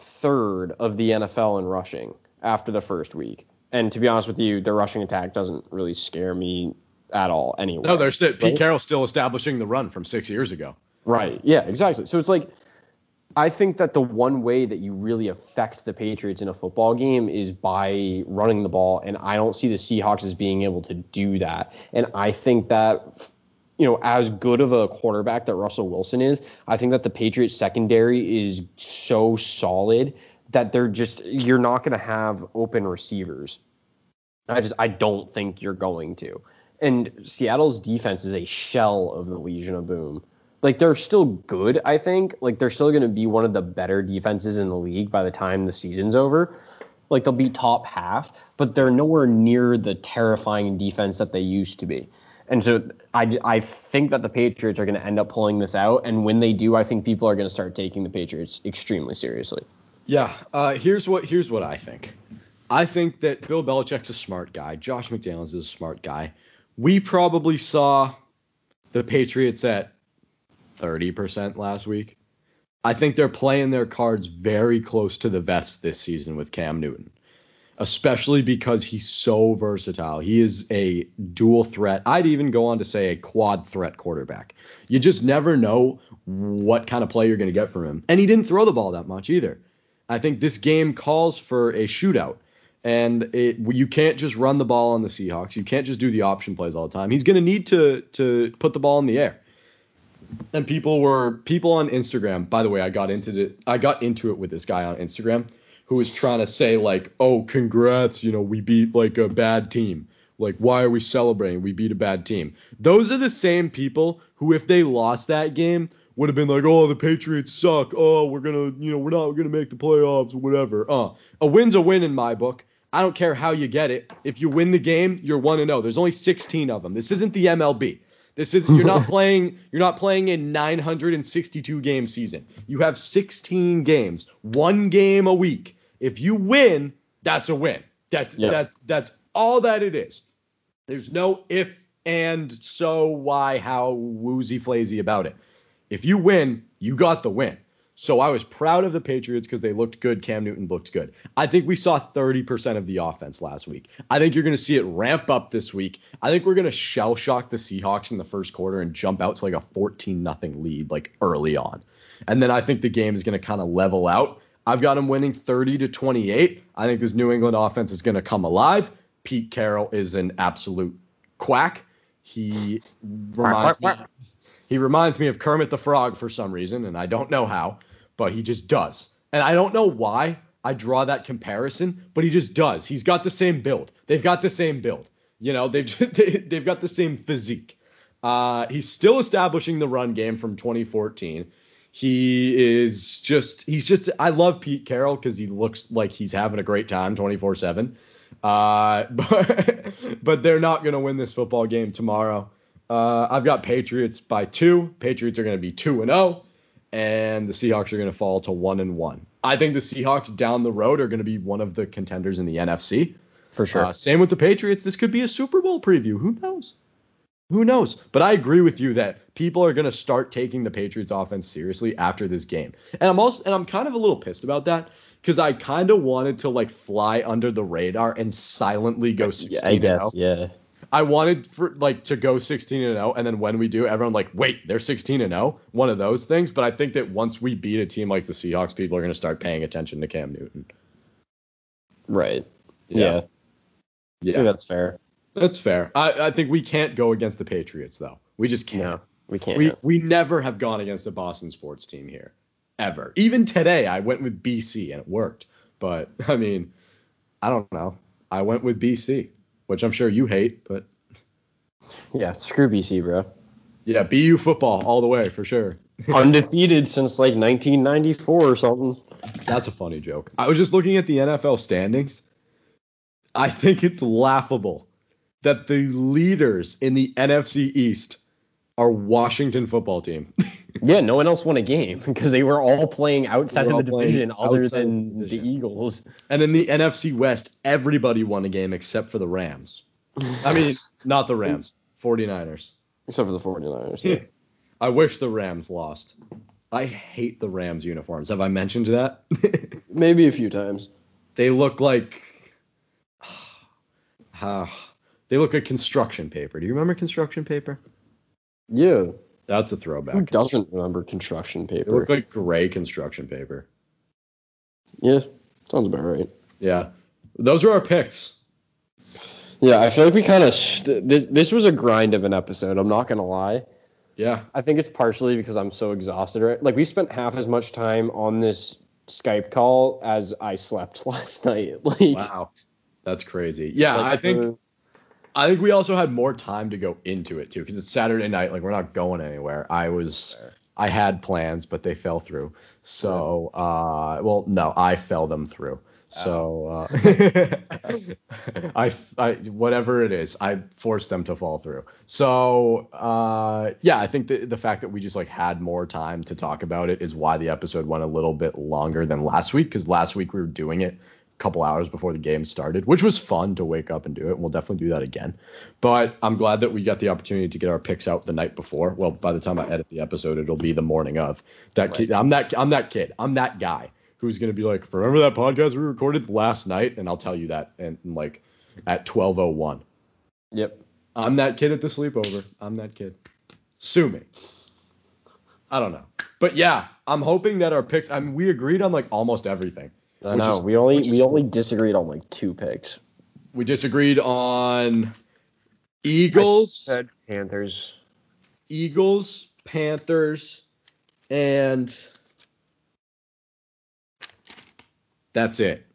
third of the NFL in rushing after the first week. And to be honest with you, their rushing attack doesn't really scare me at all anyway. No, there's still, Pete Right? Carroll's still establishing the run from 6 years ago. Right. Yeah, exactly. So it's like I think that the one way that you really affect the Patriots in a football game is by running the ball, and I don't see the Seahawks as being able to do that. And I think that you know, as good of a quarterback that Russell Wilson is, I think that the Patriots secondary is so solid that they're just you're not going to have open receivers. I just I don't think you're going to. And Seattle's defense is a shell of the Legion of Boom. Like they're still good, I think. Like they're still going to be one of the better defenses in the league by the time the season's over. Like they'll be top half, but they're nowhere near the terrifying defense that they used to be. And so I, I think that the Patriots are going to end up pulling this out. And when they do, I think people are going to start taking the Patriots extremely seriously. Yeah, uh, here's what here's what I think. I think that Bill Belichick's a smart guy. Josh McDaniels is a smart guy. We probably saw the Patriots at 30% last week. I think they're playing their cards very close to the vest this season with Cam Newton, especially because he's so versatile. He is a dual threat. I'd even go on to say a quad threat quarterback. You just never know what kind of play you're going to get from him. And he didn't throw the ball that much either. I think this game calls for a shootout. And it, you can't just run the ball on the Seahawks. You can't just do the option plays all the time. He's going to need to to put the ball in the air. And people were people on Instagram. By the way, I got into it. I got into it with this guy on Instagram who was trying to say like, "Oh, congrats! You know, we beat like a bad team. Like, why are we celebrating? We beat a bad team." Those are the same people who, if they lost that game, would have been like, "Oh, the Patriots suck. Oh, we're gonna, you know, we're not gonna make the playoffs. Or whatever." Uh, a win's a win in my book. I don't care how you get it. If you win the game, you're one and zero. There's only 16 of them. This isn't the MLB. This is you're not playing. You're not playing a 962 game season. You have 16 games, one game a week. If you win, that's a win. That's Yeah. that's that's all that it is. There's no if and so why how woozy flazy about it. If you win, you got the win. So I was proud of the Patriots because they looked good. Cam Newton looked good. I think we saw 30% of the offense last week. I think you're going to see it ramp up this week. I think we're going to shell shock the Seahawks in the first quarter and jump out to like a 14 nothing lead like early on. And then I think the game is going to kind of level out. I've got them winning 30 to 28. I think this New England offense is going to come alive. Pete Carroll is an absolute quack. He reminds me He reminds me of Kermit the Frog for some reason, and I don't know how, but he just does. And I don't know why I draw that comparison, but he just does. He's got the same build. They've got the same build. You know, they've they've got the same physique. Uh, he's still establishing the run game from 2014. He is just he's just I love Pete Carroll because he looks like he's having a great time 24 seven. Uh, but but they're not gonna win this football game tomorrow. Uh, I've got Patriots by two. Patriots are gonna be two and zero, oh, and the Seahawks are gonna fall to one and one. I think the Seahawks down the road are gonna be one of the contenders in the NFC. For sure. Uh, same with the Patriots. This could be a Super Bowl preview. Who knows? Who knows? But I agree with you that people are going to start taking the Patriots offense seriously after this game. And I'm also and I'm kind of a little pissed about that because I kind of wanted to like fly under the radar and silently go 16 yeah, I guess, yeah. I wanted for like to go 16 and 0 and then when we do everyone like wait, they're 16 and 0, one of those things, but I think that once we beat a team like the Seahawks, people are going to start paying attention to Cam Newton. Right. Yeah. Yeah, that's fair. That's fair. I, I think we can't go against the Patriots though. We just can't. No, we can't. We we never have gone against a Boston sports team here, ever. Even today, I went with BC and it worked. But I mean, I don't know. I went with BC, which I'm sure you hate, but yeah, screw BC, bro. Yeah, BU football all the way for sure. Undefeated since like 1994 or something. That's a funny joke. I was just looking at the NFL standings I think it's laughable that the leaders in the NFC East are Washington football team. yeah, no one else won a game because they were all playing outside all of the division other than the, the, Eagles. And in the NFC West, everybody won a game except for the Rams. I mean, not the Rams, 49ers. Except for the 49ers. Yeah. I wish the Rams lost. I hate the Rams uniforms. Have I mentioned that? Maybe a few times. They look like uh, they look like construction paper. Do you remember construction paper? Yeah. That's a throwback. Who doesn't remember construction paper? They look like gray construction paper. Yeah, sounds about right. Yeah. Those are our picks. Yeah, I feel like we kind of st- this this was a grind of an episode. I'm not gonna lie. Yeah. I think it's partially because I'm so exhausted. Right? Like we spent half as much time on this Skype call as I slept last night. Like wow. That's crazy. Yeah, like I think I think we also had more time to go into it too because it's Saturday night. Like we're not going anywhere. I was I had plans, but they fell through. So uh, well, no, I fell them through. So uh, I, I whatever it is, I forced them to fall through. So uh, yeah, I think the the fact that we just like had more time to talk about it is why the episode went a little bit longer than last week because last week we were doing it couple hours before the game started, which was fun to wake up and do it. And We'll definitely do that again. But I'm glad that we got the opportunity to get our picks out the night before. Well, by the time I edit the episode, it'll be the morning of. That right. kid, I'm that I'm that kid. I'm that guy who's gonna be like, remember that podcast we recorded last night? And I'll tell you that and like at 12:01. Yep. I'm that kid at the sleepover. I'm that kid. Sue me. I don't know. But yeah, I'm hoping that our picks. I mean, we agreed on like almost everything. I know. Is, we only we only disagreed on like two picks. We disagreed on Eagles, said Panthers, Eagles, Panthers, and that's it.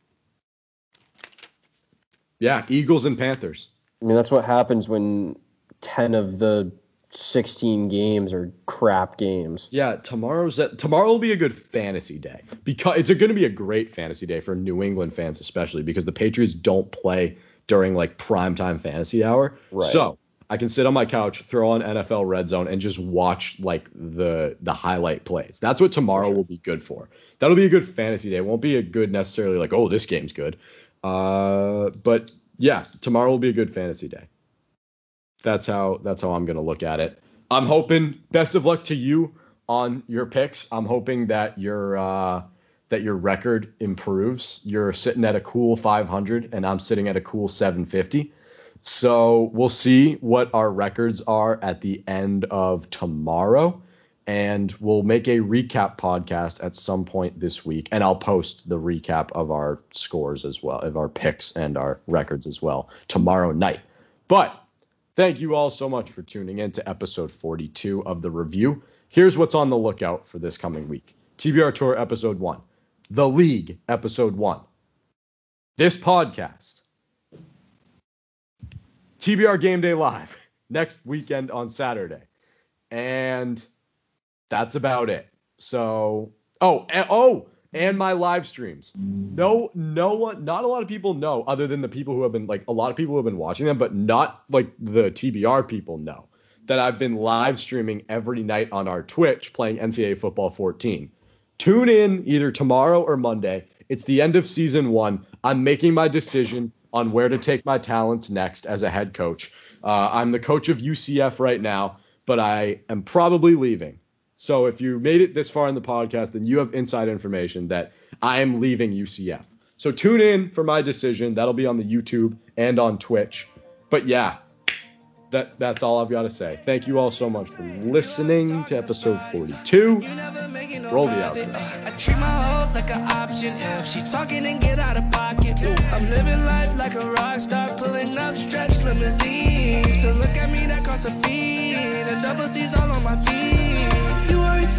Yeah, Eagles and Panthers. I mean, that's what happens when 10 of the 16 games are crap games. Yeah, tomorrow's that tomorrow will be a good fantasy day because it's going to be a great fantasy day for New England fans especially because the Patriots don't play during like prime time fantasy hour. Right. So I can sit on my couch, throw on NFL Red Zone, and just watch like the the highlight plays. That's what tomorrow sure. will be good for. That'll be a good fantasy day. It won't be a good necessarily like oh this game's good. Uh, but yeah, tomorrow will be a good fantasy day. That's how that's how I'm gonna look at it. I'm hoping best of luck to you on your picks. I'm hoping that your uh, that your record improves. You're sitting at a cool 500, and I'm sitting at a cool 750. So we'll see what our records are at the end of tomorrow, and we'll make a recap podcast at some point this week, and I'll post the recap of our scores as well, of our picks and our records as well tomorrow night. But Thank you all so much for tuning in to episode 42 of the review. Here's what's on the lookout for this coming week TBR Tour episode 1, The League episode 1, this podcast, TBR Game Day Live next weekend on Saturday. And that's about it. So, oh, oh, and my live streams. No, no one, not a lot of people know, other than the people who have been like a lot of people who have been watching them, but not like the TBR people know that I've been live streaming every night on our Twitch playing NCAA Football 14. Tune in either tomorrow or Monday. It's the end of season one. I'm making my decision on where to take my talents next as a head coach. Uh, I'm the coach of UCF right now, but I am probably leaving. So if you made it this far in the podcast, then you have inside information that I am leaving UCF. So tune in for my decision. That'll be on the YouTube and on Twitch. But yeah, that that's all I've got to say. Thank you all so much for listening to episode 42. Roll the outro. I treat my hoes like an option if she talking and get out of pocket. I'm living life like a rock star, pulling up stretch limousine. To look at me, that costs a fee. The double C's all on my feet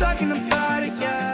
talking about it, yeah.